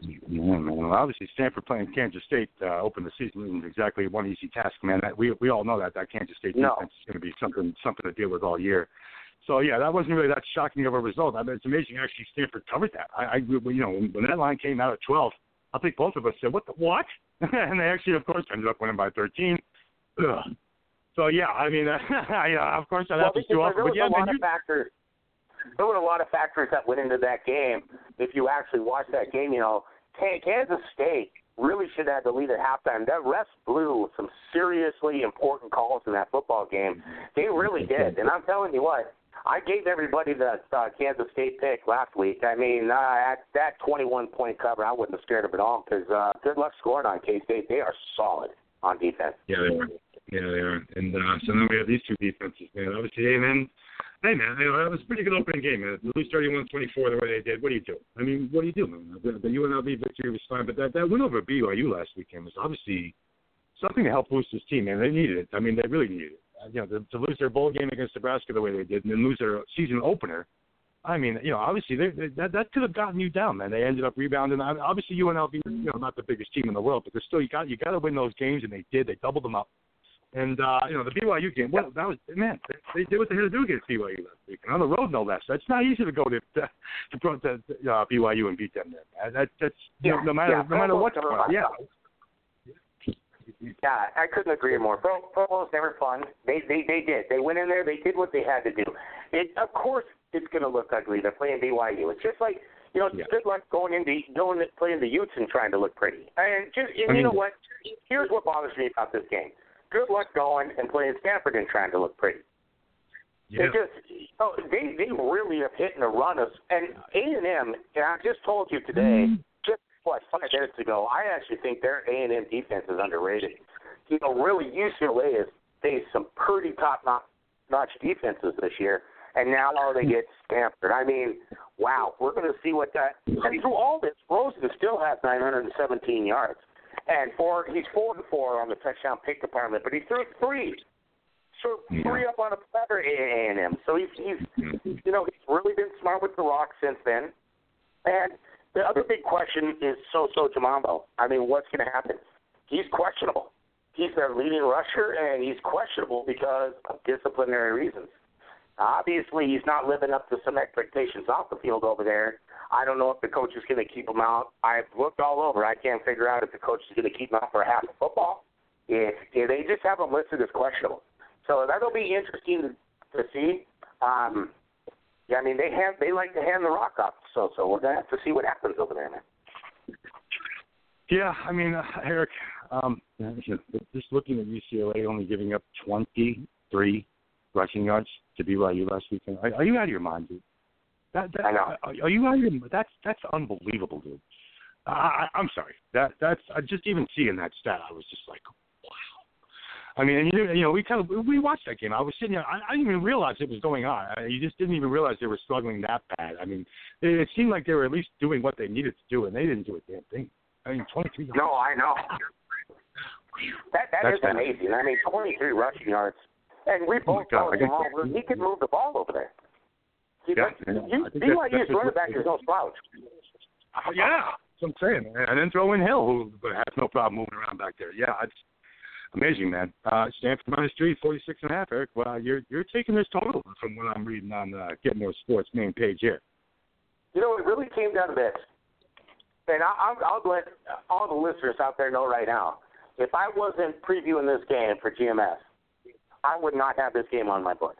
Yeah, man. Well, obviously, Stanford playing Kansas State uh, opened the season isn't exactly one easy task, man. That we we all know that that Kansas State No. defense is going to be something something to deal with all year. So yeah, that wasn't really that shocking of a result. I mean, it's amazing actually Stanford covered that. I, I you know when, that line came out at 12, I think both of us said, "What the what?" and they actually, of course, ended up winning by 13. Ugh. So yeah, I mean, yeah, of course that well, happens too often. there was But yeah, a lot of factors. There were a lot of factors that went into that game. If you actually watch that game, you know, Kansas State really should have the lead at halftime. That refs blew some seriously important calls in that football game. They really did, and I'm telling you what. I gave everybody the uh, Kansas State pick last week. I mean, uh, at that 21 point cover, I wasn't scared of it all because uh, good luck scoring on K State. They are solid on defense. Yeah, they are. Yeah, they are. And uh, so now we have these two defenses, man. Obviously, then, hey, man, you know, it was a pretty good opening game, man. Lose 31-24 the way they did, what do you do? I mean, what do you do, man? The, the UNLV victory was fine, but that, that win over BYU last weekend was obviously something to help boost this team, man. They needed it. I mean, they really needed it. Uh, You know, to, to lose their bowl game against Nebraska the way they did and then lose their season opener, I mean, you know, obviously they, they, that that could have gotten you down, man. They ended up rebounding. Obviously UNLV, you know, not the biggest team in the world, but they're still you got you got to win those games, and they did. They doubled them up. And uh, you know, the BYU game, well, that was man, they, they did what they had to do against BYU last week, and on the road no less. It's not easy to go to to, to, to, to uh, BYU and beat them there. That, that's you know, no matter yeah, no matter Provo's what's going on. Yeah. Yeah, I couldn't agree more. Pro Provo's never fun. They they they did. They went in there. They did what they had to do. It of course it's going to look ugly. They're playing BYU. It's just like you know, Yeah. good luck going into going to playing the Utes and trying to look pretty. And just and I you know what? Here's what bothers me about this game. Good luck going and playing Stanford and trying to look pretty. Yeah. They just oh, they they really have hit and a run us. And A and M, and I just told you today, mm-hmm. just what five minutes ago, I actually think their A and M defense is underrated. You know, really UCLA has faced some pretty top notch defenses this year, and now all they get Stanford. I mean, wow, we're going to see what that. And through all this, Rosen still has 917 yards, and four. He's four and four on the touchdown pick department, but he threw three. So Yeah. three up on a platter A and M. So he's he's Mhm. you know he's really been smart with the rock since then. And the other big question is Soso Jamabo. I mean, what's going to happen? He's questionable. He's their leading rusher, and he's questionable because of disciplinary reasons. Obviously, he's not living up to some expectations off the field over there. I don't know if the coach is going to keep him out. I've looked all over. I can't figure out if the coach is going to keep him out for half of football. If, if they just have him listed as questionable, so that'll be interesting to, see. Um, yeah, I mean they have they like to hand the rock up, so so we're gonna have to see what happens over there, man. Yeah, I mean, uh, Erik, um, just looking at UCLA only giving up 23 rushing yards to BYU last weekend. Are, are you out of your mind, dude? That, that, I know. Are, are you out of your? That's that's unbelievable, dude. I, I'm sorry. That that's I just even seeing that stat, I was just like, wow. I mean, and you, you know, we kind of we watched that game. I was sitting there. I, I didn't even realize it was going on. I, you just didn't even realize they were struggling that bad. I mean, it, it seemed like they were at least doing what they needed to do, and they didn't do a damn thing. I mean, 23. No, I know. That that That's is bad. amazing. I mean, 23 rushing yards, and we Oh both God, know I he can move the ball over there. He, Yeah, but yeah, you, I think that's- BYU's running back is no slouch. Uh, yeah, that's what I'm saying. And then throw in Hill, who has no problem moving around back there. Yeah, it's amazing, man. Uh, Stanford minus three, forty-six and a half, Erik. Well, you're you're taking this total from what I'm reading on uh, Get More Sports main page here. You know, it really came down to this, and I, I'll, I'll let all the listeners out there know right now. If I wasn't previewing this game for GMS, I would not have this game on my book.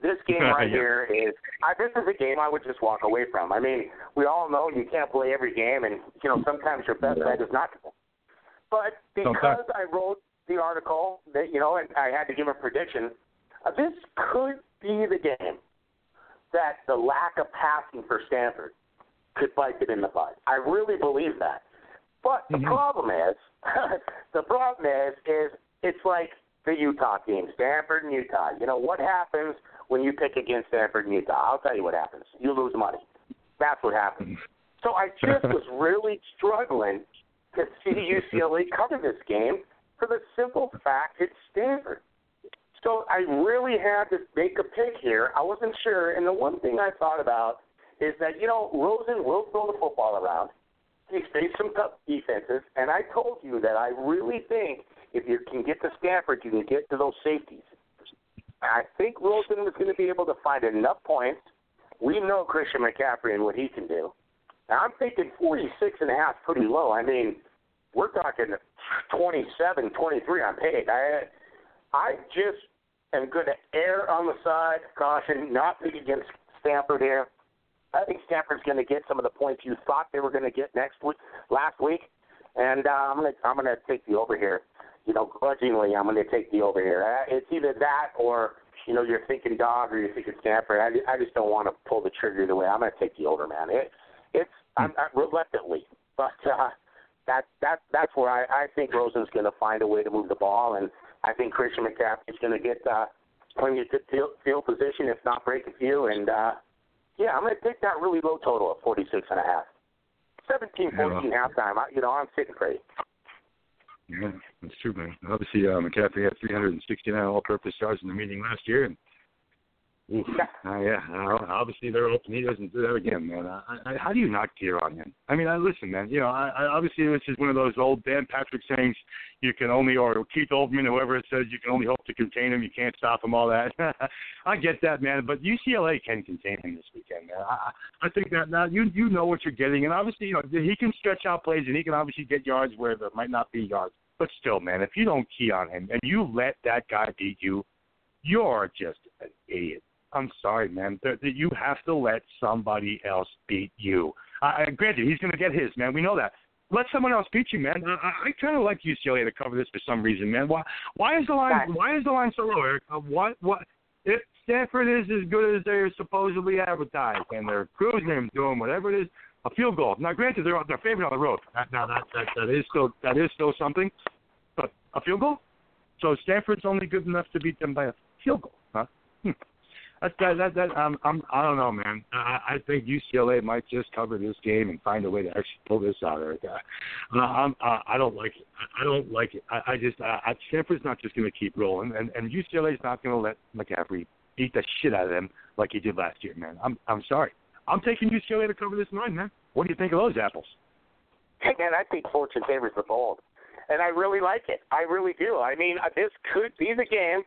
This game right Yeah. here is I, this is a game I would just walk away from. I mean, we all know you can't play every game, and you know sometimes your best bet is not to. But because Sometimes. I wrote the article that you know, and I had to give a prediction, uh, this could be the game that the lack of passing for Stanford could bite it in the butt. I really believe that. But the Mhm. problem is, the problem is, is it's like the Utah game, Stanford and Utah. You know what happens when you pick against Stanford and Utah? I'll tell you what happens. You lose money. That's what happens. So I just was really struggling to see UCLA cover this game for the simple fact it's Stanford. So I really had to make a pick here. I wasn't sure, and the one thing I thought about is that you know Rosen will throw the football around. He's faced some tough defenses, and I told you that I really think if you can get to Stanford, you can get to those safeties. I think Rosen was going to be able to find enough points. We know Christian McCaffrey and what he can do. Now I'm thinking 46 and a half pretty low. I mean, we're talking 27, 23 on paid. I I just am going to err on the side of caution, not pick against Stanford here. I think Stanford's going to get some of the points you thought they were going to get next week, last week, and uh, I'm going to I'm going to take the over here. You know, grudgingly, I'm going to take the over here. Uh, it's either that or you know you're thinking dog or you're thinking Stanford. I, I just don't want to pull the trigger either way. I'm going to take the over, man. It, it's I'm, I'm reluctantly, but uh, that that that's where I, I think Rosen's going to find a way to move the ball, and I think Christian McCaffrey's going to get uh, plenty of good field, field position, if not break a few, and uh, yeah, I'm going to take that really low total of 46 and a half. 17 14 halftime. I, you know, I'm sitting pretty. Yeah, that's true, man. Obviously, uh, McCaffrey had 369 all-purpose yards in the meeting last year, and yeah, uh, obviously they're open. He doesn't do that again, man. I, I, how do you not gear on him? I mean, I listen, man. You know, I, I obviously this is one of those old Dan Patrick sayings. You can only, or Keith Olbermann, whoever it says, you can only hope to contain him. You can't stop him. All that. I get that, man. But UCLA can contain him this weekend, man. I, I think that now you you know what you're getting, and obviously, you know, he can stretch out plays and he can obviously get yards where there might not be yards. But still, man, if you don't key on him and you let that guy beat you, you're just an idiot. I'm sorry, man. You have to let somebody else beat you. I, Uh, granted, he's going to get his, man. We know that. Let someone else beat you, man. I, I, I kind of like UCLA to cover this for some reason, man. Why? Why is the line? Why is the line so low, Erik? Uh, what? What? If Stanford is as good as they're supposedly advertised, and they're cruising and doing whatever it is, a field goal. Now, granted, they're they're favored on the road. Now that, that that is still that is still something, but a field goal. So Stanford's only good enough to beat them by a field goal. That's that that that um, I'm I don't know, man. I, I think UCLA might just cover this game and find a way to actually pull this out, Erik. Uh, I'm, I, I don't like it. I, I don't like it. I, I just I, I, Stanford's not just going to keep rolling, and and UCLA's not going to let McCaffrey beat the shit out of them like he did last year, man. I'm I'm sorry. I'm taking UCLA to cover this line, man. What do you think of those apples? Hey, man, I think fortune favors the bold, and I really like it. I really do. I mean, uh, this could be the game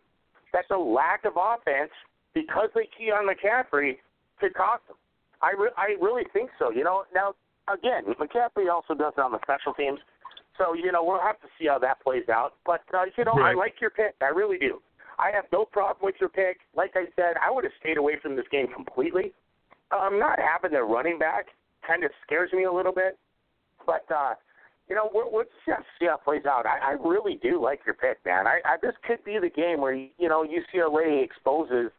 that the lack of offense because they key on McCaffrey could cost them. I re- I really think so. You know, now again, McCaffrey also does it on the special teams, so you know we'll have to see how that plays out. But uh, you know, right. I like your pick. I really do. I have no problem with your pick. Like I said, I would have stayed away from this game completely. Um, not having their running back kind of scares me a little bit, but uh, you know, we're, we'll just see how it plays out. I, I really do like your pick, man. I, I this could be the game where you know UCLA exposes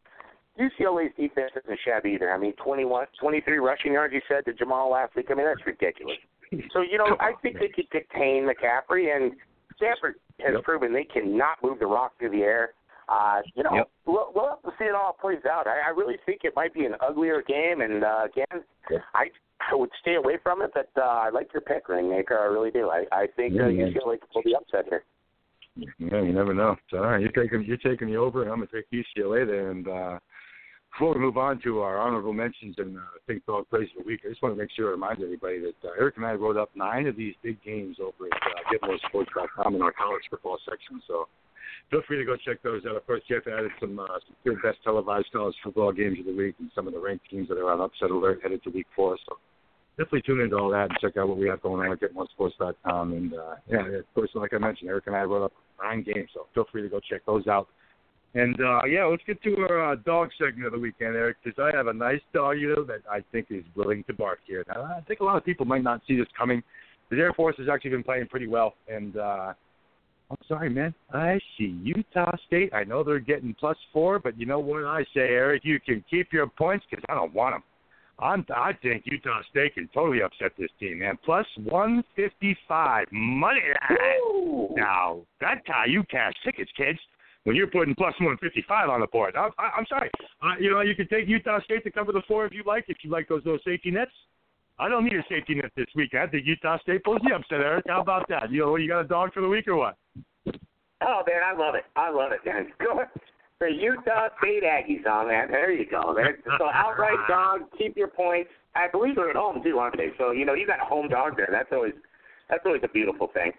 UCLA's defense isn't shabby either. I mean, 21, 23 rushing yards you said to Jamaal last week. I mean, that's ridiculous. So you know, I think they could contain McCaffrey, and Stanford has Yep. proven they cannot move the rock through the air. Uh, you know, Yep. we'll, we'll have to see it all plays out. I, I really think it might be an uglier game, and uh, again, Yep. I I would stay away from it. But uh, I like your pick, Rainmaker. I really do. I I think uh, Yeah, yeah. UCLA could pull the upset here. Yeah, you never know. So, all right, you're taking you're taking the over, and I'm gonna take UCLA there. And uh, before we move on to our honorable mentions and uh, think dog plays of the week, I just want to make sure I remind everybody that uh, Erik and I wrote up nine of these big games over at uh, GetMoreSports.com in our college football section. So feel free to go check those out. Of course, Jeff added some uh, some best televised college football games of the week and some of the ranked teams that are on upset alert headed to week four. So definitely tune into all that and check out what we have going on at GetMoreSports.com. And uh, yeah, of course, like I mentioned, Erik and I wrote up nine games, so feel free to go check those out. And uh, yeah, let's get to our uh, dog segment of the weekend, Erik, because I have a nice dog, you know, that I think is willing to bark here. Now, I think a lot of people might not see this coming. The Air Force has actually been playing pretty well, and uh, I'm sorry, man. I see Utah State. I know they're getting plus four, but you know what I say, Erik? You can keep your points because I don't want them. I'm, I think Utah State can totally upset this team, man. Plus 155 money line. Now, that's how you cash tickets, kids. When you're putting plus 155 on the board. I'm, I, I'm sorry. Uh, you know, you can take Utah State to cover the four if you like, if you like those little safety nets. I don't need a safety net this week. I think Utah State pulls the upset, Erik. How about that? You know, you got a dog for the week or what? Oh man, I love it. I love it, man. Go the Utah State Aggies on that. There you go. man. So outright dog, keep your points. I believe they're at home too, aren't they? So you know you got a home dog there. That's always that's always a beautiful thing.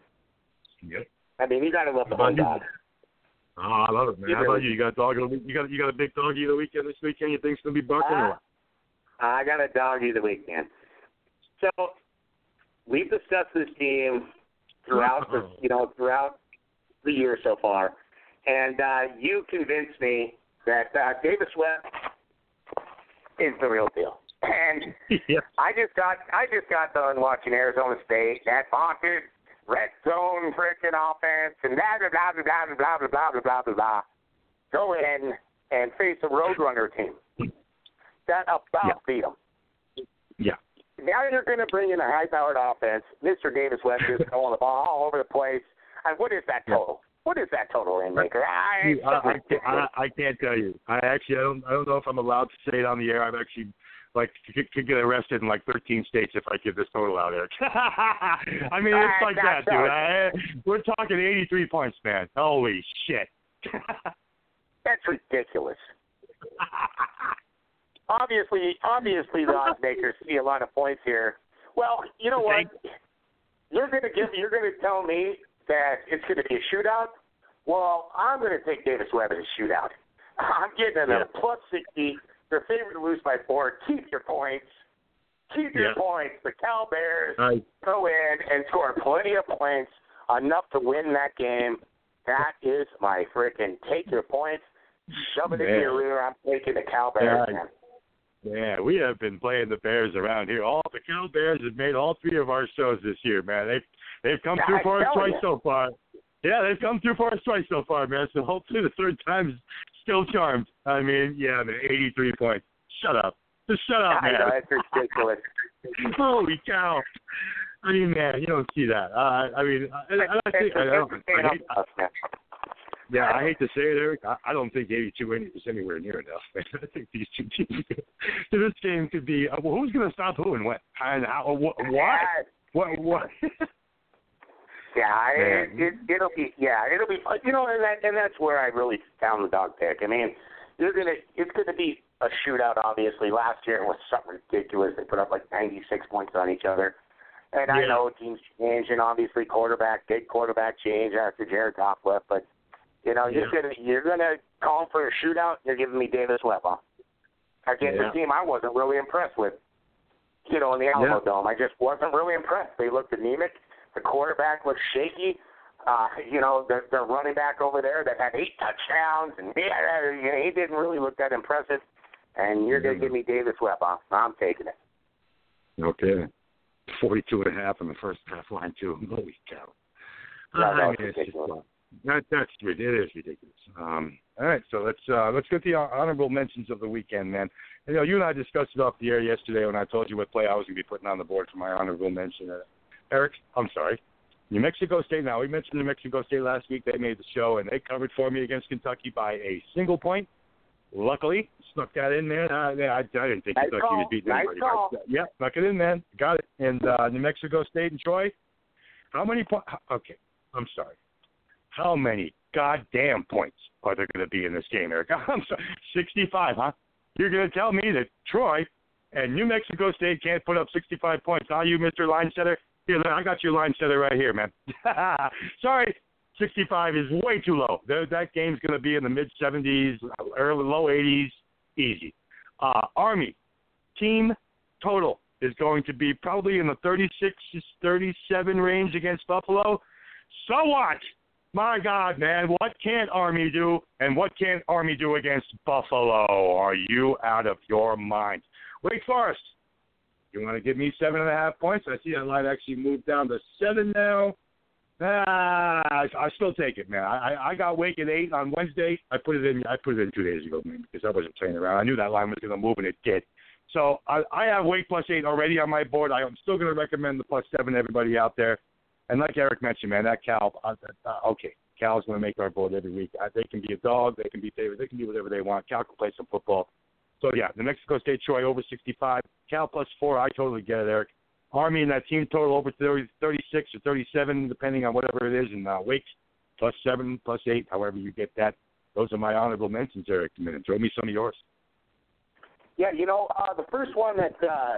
Yep. I mean, you got to love the home about dog. Oh, I love it, man. You How about you? You got a dog of the week? You got you got a big doggy of the weekend this weekend? You think's gonna be barking or what? I got a doggy of the week, man. So we've discussed this team throughout the you know throughout the year so far, and uh, you convinced me that uh, Davis Webb is the real deal. And yeah. I just got I just got done watching Arizona State that vaunted red zone freaking offense and blah blah blah blah blah blah blah blah blah blah blah go in and face a Roadrunner team that about beat them. Yeah. Now you're going to bring in a high-powered offense. Mr. Davis Webb is throwing the ball all over the place. And what is that total? What is that total, Rainmaker? I, I, I, I, I can't tell you. I actually I don't I don't know if I'm allowed to say it on the air. I've actually like could, could get arrested in like 13 states if I give this total out, Erik. I mean, it's like that, dude. I, we're talking 83 points, man. Holy shit. That's ridiculous. obviously, obviously, the odds makers see a lot of points here. Well, you know what? You're going to give. You're going to tell me that it's going to be a shootout. Well, I'm going to take Davis Webb in a shootout. I'm getting a plus sixty. They're favored to lose by four. Keep your points. Keep your Yeah. points. The Cal Bears I, go in and score plenty of points, enough to win that game. That is my freaking take your points, shove it into Man. your rear. I'm taking the Cal Bears. Yeah, man. We have been playing the Bears around here. All the Cal Bears have made all three of our shows this year, man. They've they've come through for us twice you. so far. Yeah, they've come through for us twice so far, man. So hopefully the third time's still charmed. I mean, yeah, man, 83 points. Shut up. Just shut up, I man. know it's ridiculous. Holy cow! I mean, man, you don't see that. Uh, I mean, I, I, I think I, don't, I hate, yeah, I hate to say it, Erik. I, I don't think 82 innings is anywhere near enough. Man. I think these two teams. so this game could be. Uh, well, who's going to stop who and when? And how? What? What? What? what? Yeah, it, it, it'll be yeah, it'll be fun. You know, and that and that's where I really found the dog pick. I mean, you're gonna it's gonna be a shootout. Obviously, last year it was something ridiculous. They put up like 96 points on each other. And I know teams change, and obviously quarterback, big quarterback change after Jared Goff left. But You know, you're gonna you're gonna call for a shootout. You're giving me Davis Webb against Yeah. a team I wasn't really impressed with. You know, in the Alamo Yeah. Dome, I just wasn't really impressed. They looked anemic. The quarterback looked shaky. Uh, you know, the, the running back over there that had eight touchdowns, and yeah, he didn't really look that impressive. And you're gonna give me Davis Webb, huh? I'm taking it. Okay. Forty-two and a half in the first half line too. Holy cow! No, I no, mean, it's it's just, ridiculous. uh, that that's it is ridiculous. Um, all right, so let's uh, let's get the hon- honorable mentions of the weekend, man. You know, you and I discussed it off the air yesterday when I told you what play I was going to be putting on the board for my honorable mention. Uh, Erik, I'm sorry. New Mexico State. Now we mentioned New Mexico State last week. They made the show and they covered for me against Kentucky by a single point. Luckily, snuck that in, man. I, I, I didn't think Nice Kentucky call. was beating Nice anybody. call. But, uh, yeah, snuck it in, man. Got it. And uh, New Mexico State and Troy. How many points? Okay, I'm sorry. How many goddamn points are there going to be in this game, Erik? I'm sorry. 65, huh? You're going to tell me that Troy and New Mexico State can't put up 65 points, Are you Mr. Line Setter? Here, I got your line setter right here, man. sorry, 65 is way too low. That, that game's going to be in the mid 70s, early low 80s, easy. Uh, Army team total is going to be probably in the 36 37 range against Buffalo. So what? My God, man, what can't Army do, and what can't Army do against Buffalo? Are you out of your mind? Wake Forest, you want to give me seven and a half points? I see that line actually moved down to seven now. Ah, I, still take it, man. I I got Wake at eight on Wednesday. I put it in. I put it in two days ago, man, because I wasn't playing around. I knew that line was going to move, and it did. So I, I have Wake plus eight already on my board. I am still going to recommend the plus seven to everybody out there. And like Erik mentioned, man, that Cal. Uh, uh, okay, Cal's going to make our board every week. Uh, they can be a dog. They can be favorite. They can do whatever they want. Cal can play some football. So yeah, New Mexico State Troy over 65. Cal plus four. I totally get it, Erik. Army and that team total over 30, 36 or 37, depending on whatever it is. And uh, Wake plus seven, plus eight, however you get that. Those are my honorable mentions, Erik. Minute. Throw me some of yours. Yeah, you know, uh, the first one that uh,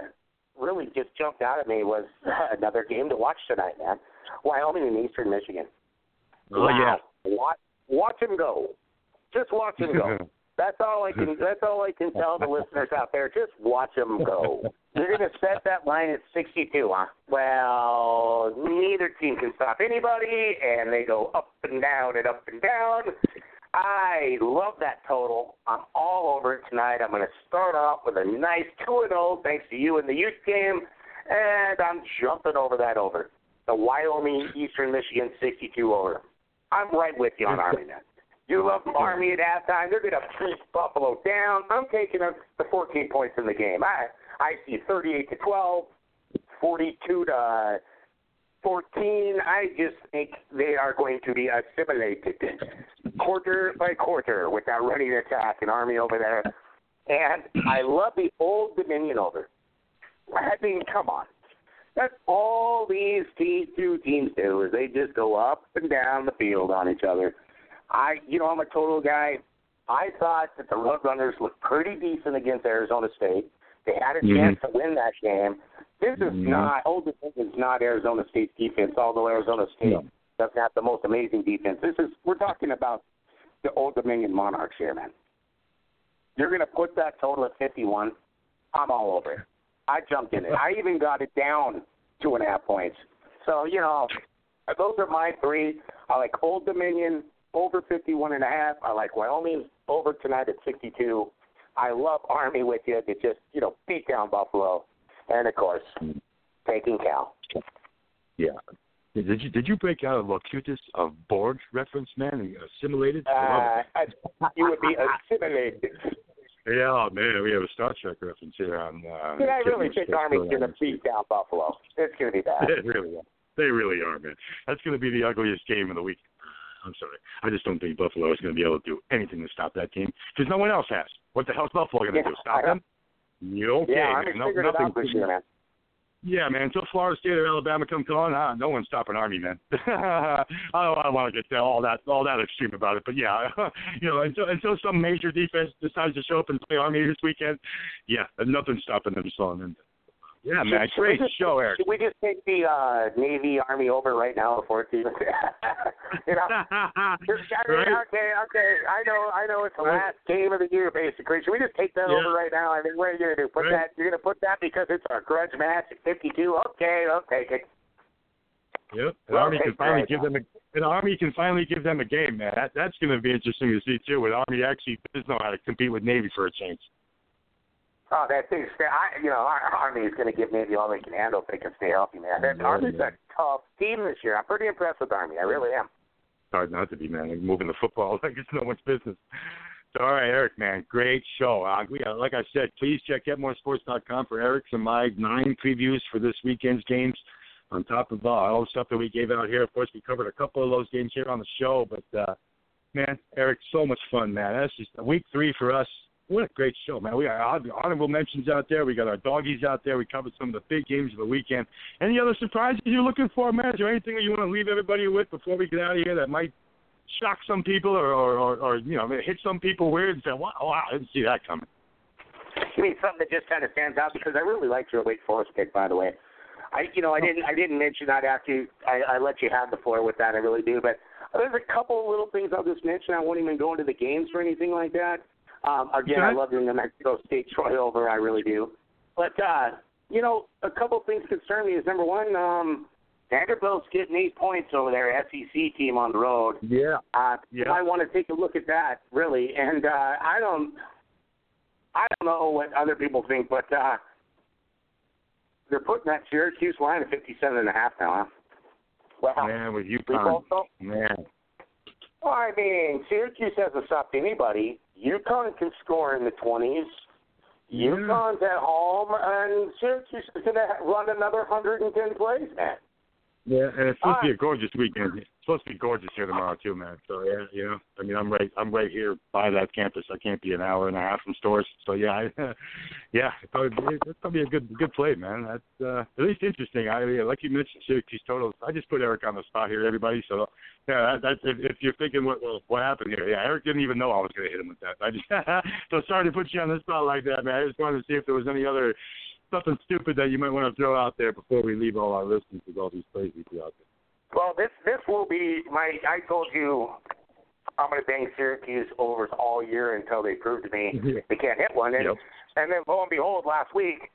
really just jumped out at me was another game to watch tonight, man. Wyoming and Eastern Michigan. Oh wow. Watch, watch him go. Just watch him go. That's all I can. That's all I can tell the listeners out there. Just watch them go. You're going to set that line at 62, huh? Well, neither team can stop anybody, and they go up and down and up and down. I love that total. I'm all over it tonight. I'm going to start off with a nice 2 0 thanks to you in the Utes game, and I'm jumping over that over. The Wyoming Eastern Michigan 62 over. I'm right with you on Army now. You love Army at halftime. They're going to beat Buffalo down. I'm taking them the 14 points in the game. I I see 38 to 12, 42 to 14. I just think they are going to be assimilated quarter by quarter with that running attack and Army over there. And I love the Old Dominion over. I mean, come on. That's all these two teams do is they just go up and down the field on each other. I, you know, I'm a total guy. I thought that the Roadrunners looked pretty decent against Arizona State. They had a chance to win that game. This is Mhm. not Old Dominion is not Arizona State's defense, although Arizona State No. doesn't have the most amazing defense. This is we're talking about the Old Dominion Monarchs here, man. You're going to put that total at 51. I'm all over it. I jumped in it. I even got it down two and a half points. So you know, those are my three. I like Old Dominion over 51 and a half. I like Wyoming over tonight at 62. I love Army with you to just you know beat down Buffalo, and of course taking Cal. Yeah. Did you did you break out a locutus of Borg reference, man? and Assimilated? Uh. I, you would be assimilated. Yeah, man, we have a Star Trek reference here on. Uh, Did I really think Army's going to beat down Buffalo? It's going to be bad. They really are. They really are, man. That's going to be the ugliest game of the week. I'm sorry. I just don't think Buffalo is going to be able to do anything to stop that team because no one else has. What the hell's Buffalo going to Yeah, do? Stop them? You okay? yeah, man. No, figured it year, man. Yeah, man. Until Florida State or Alabama come calling, ah, no one's stopping Army, man. I don't, I don't want to get all that all that extreme about it, but yeah, you know, until until some major defense decides to show up and play Army this weekend, yeah, nothing's stopping them slowing them. Yeah, man, should, great should show, Erik. Should we just take the uh, Navy Army over right now before it's even? you know, right? okay, okay. I know, I know. It's the Right. last game of the year, basically. Should we just take that Yeah. over right now? I mean, what are you gonna do? Put Right. that? You're gonna put that because it's a grudge match at 52? Okay, take it. Yep. An Well, army can finally give them a an army can finally give them a game, man. That that's going to be interesting to see too. When army actually does know how to compete with navy for a change. Oh, that thing's. I, you know, our Army is going to give Navy all they can handle if they can stay healthy, man. That Yeah, Army's yeah. a tough team this year. I'm pretty impressed with Army. I really am. It's hard not to be, man. Like moving the football like it's no one's business. So, all right, Erik, man, great show. Uh, we, uh, like I said, please check getmoresports.com for Erik's and my nine previews for this weekend's games. On top of uh, all the stuff that we gave out here, of course, we covered a couple of those games here on the show. But uh, man, Erik, so much fun, man. That's just week three for us. What a great show, man. We got honorable mentions out there. We got our doggies out there. We covered some of the big games of the weekend. Any other surprises you're looking for, man? Is there anything that you want to leave everybody with before we get out of here that might shock some people or, or, or, or you know, hit some people weird and say, wow, wow, I didn't see that coming. You mean something that just kind of stands out because I really liked your Wake Forest pick, by the way. I, you know, I didn't, I didn't mention that after you, I, I let you have the floor with that. I really do, but there's a couple little things I'll just mention. I won't even go into the games or anything like that. Um, again, I love your New Mexico State Troy over. I really do. But uh, you know, a couple things concern me. Is number one, um, Vanderbilt's getting eight points over their SEC team on the road. Yeah. Uh, Yeah. I want to take a look at that really, and uh, I don't, I don't know what other people think, but uh, they're putting that Syracuse line at fifty-seven and a half now. Huh? Wow. Man, with UConn. Man. Well, I mean, Syracuse hasn't stopped anybody. UConn can score in the twenties. Yeah. UConn's at home, and Syracuse is going to run another 110 plays, man. Yeah, and it's supposed to be a gorgeous weekend. Supposed to be gorgeous here tomorrow too, man. So yeah, you know, I mean, I'm right, I'm right here by that campus. I can't be an hour and a half from stores. So yeah, I, yeah, it's probably that's probably a good good play, man. That's uh, at least interesting. I like you mentioned Syracuse totals. I just put Erik on the spot here, everybody. So yeah, that, that's if, if you're thinking what well, what happened here. Yeah, Erik didn't even know I was going to hit him with that. I just so sorry to put you on the spot like that, man. I just wanted to see if there was any other something stupid that you might want to throw out there before we leave all our listeners with all these plays we out there. Well, this this will be my. I told you I'm going to bang Syracuse overs all year until they prove to me Yeah. they can't hit one. And Yep. and then lo and behold, last week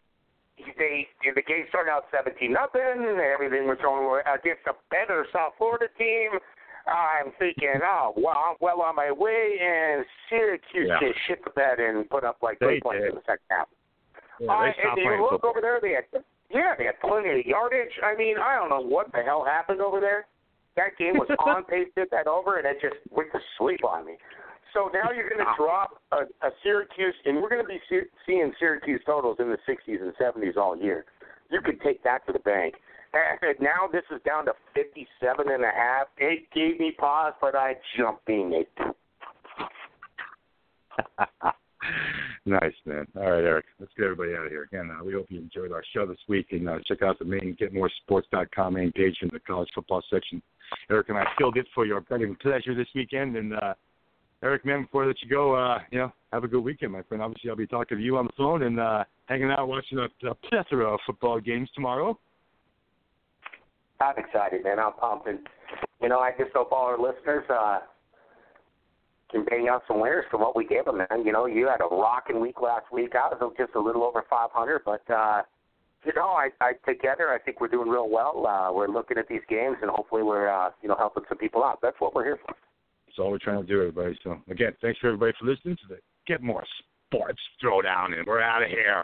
they the game started out 17 nothing. Everything was going against a better South Florida team. I'm thinking, oh well, I'm well on my way, and Syracuse Yeah. just shit the bed and put up like three points did. in the second half. Yeah, Uh, they and you look football. over there, they had yeah, they had plenty of yardage. I mean, I don't know what the hell happened over there. That game was on pace to hit that over, and it just went to sleep on me. So now you're going to drop a, a Syracuse, and we're going to be see, seeing Syracuse totals in the 60s and 70s all year. You could take that to the bank. And now this is down to 57 and a half. It gave me pause, but I jumped in it. nice, man. All right, Erik. Let's get everybody out of here. Again, uh, we hope you enjoyed our show this week, and uh, check out the main GetMoreSports.com main page in the college football section. Erik and I filled it for your betting pleasure this weekend, and uh, Erik, man, before I let you go, uh, you know, have a good weekend, my friend. Obviously, I'll be talking to you on the phone and uh, hanging out, watching a, a plethora of football games tomorrow. I'm excited, man. I'm pumped. And, you know, I just hope all our listeners uh, can bang out some winners from what we gave them, man. You know, you had a rocking week last week. I was just a little over 500, but, uh, you know, I, I together, I think we're doing real well. Uh, we're looking at these games, and hopefully we're, uh, you know, helping some people out. That's what we're here for. That's all we're trying to do, everybody. So, again, thanks for everybody for listening to the Get More Sports Throwdown, and we're out of here.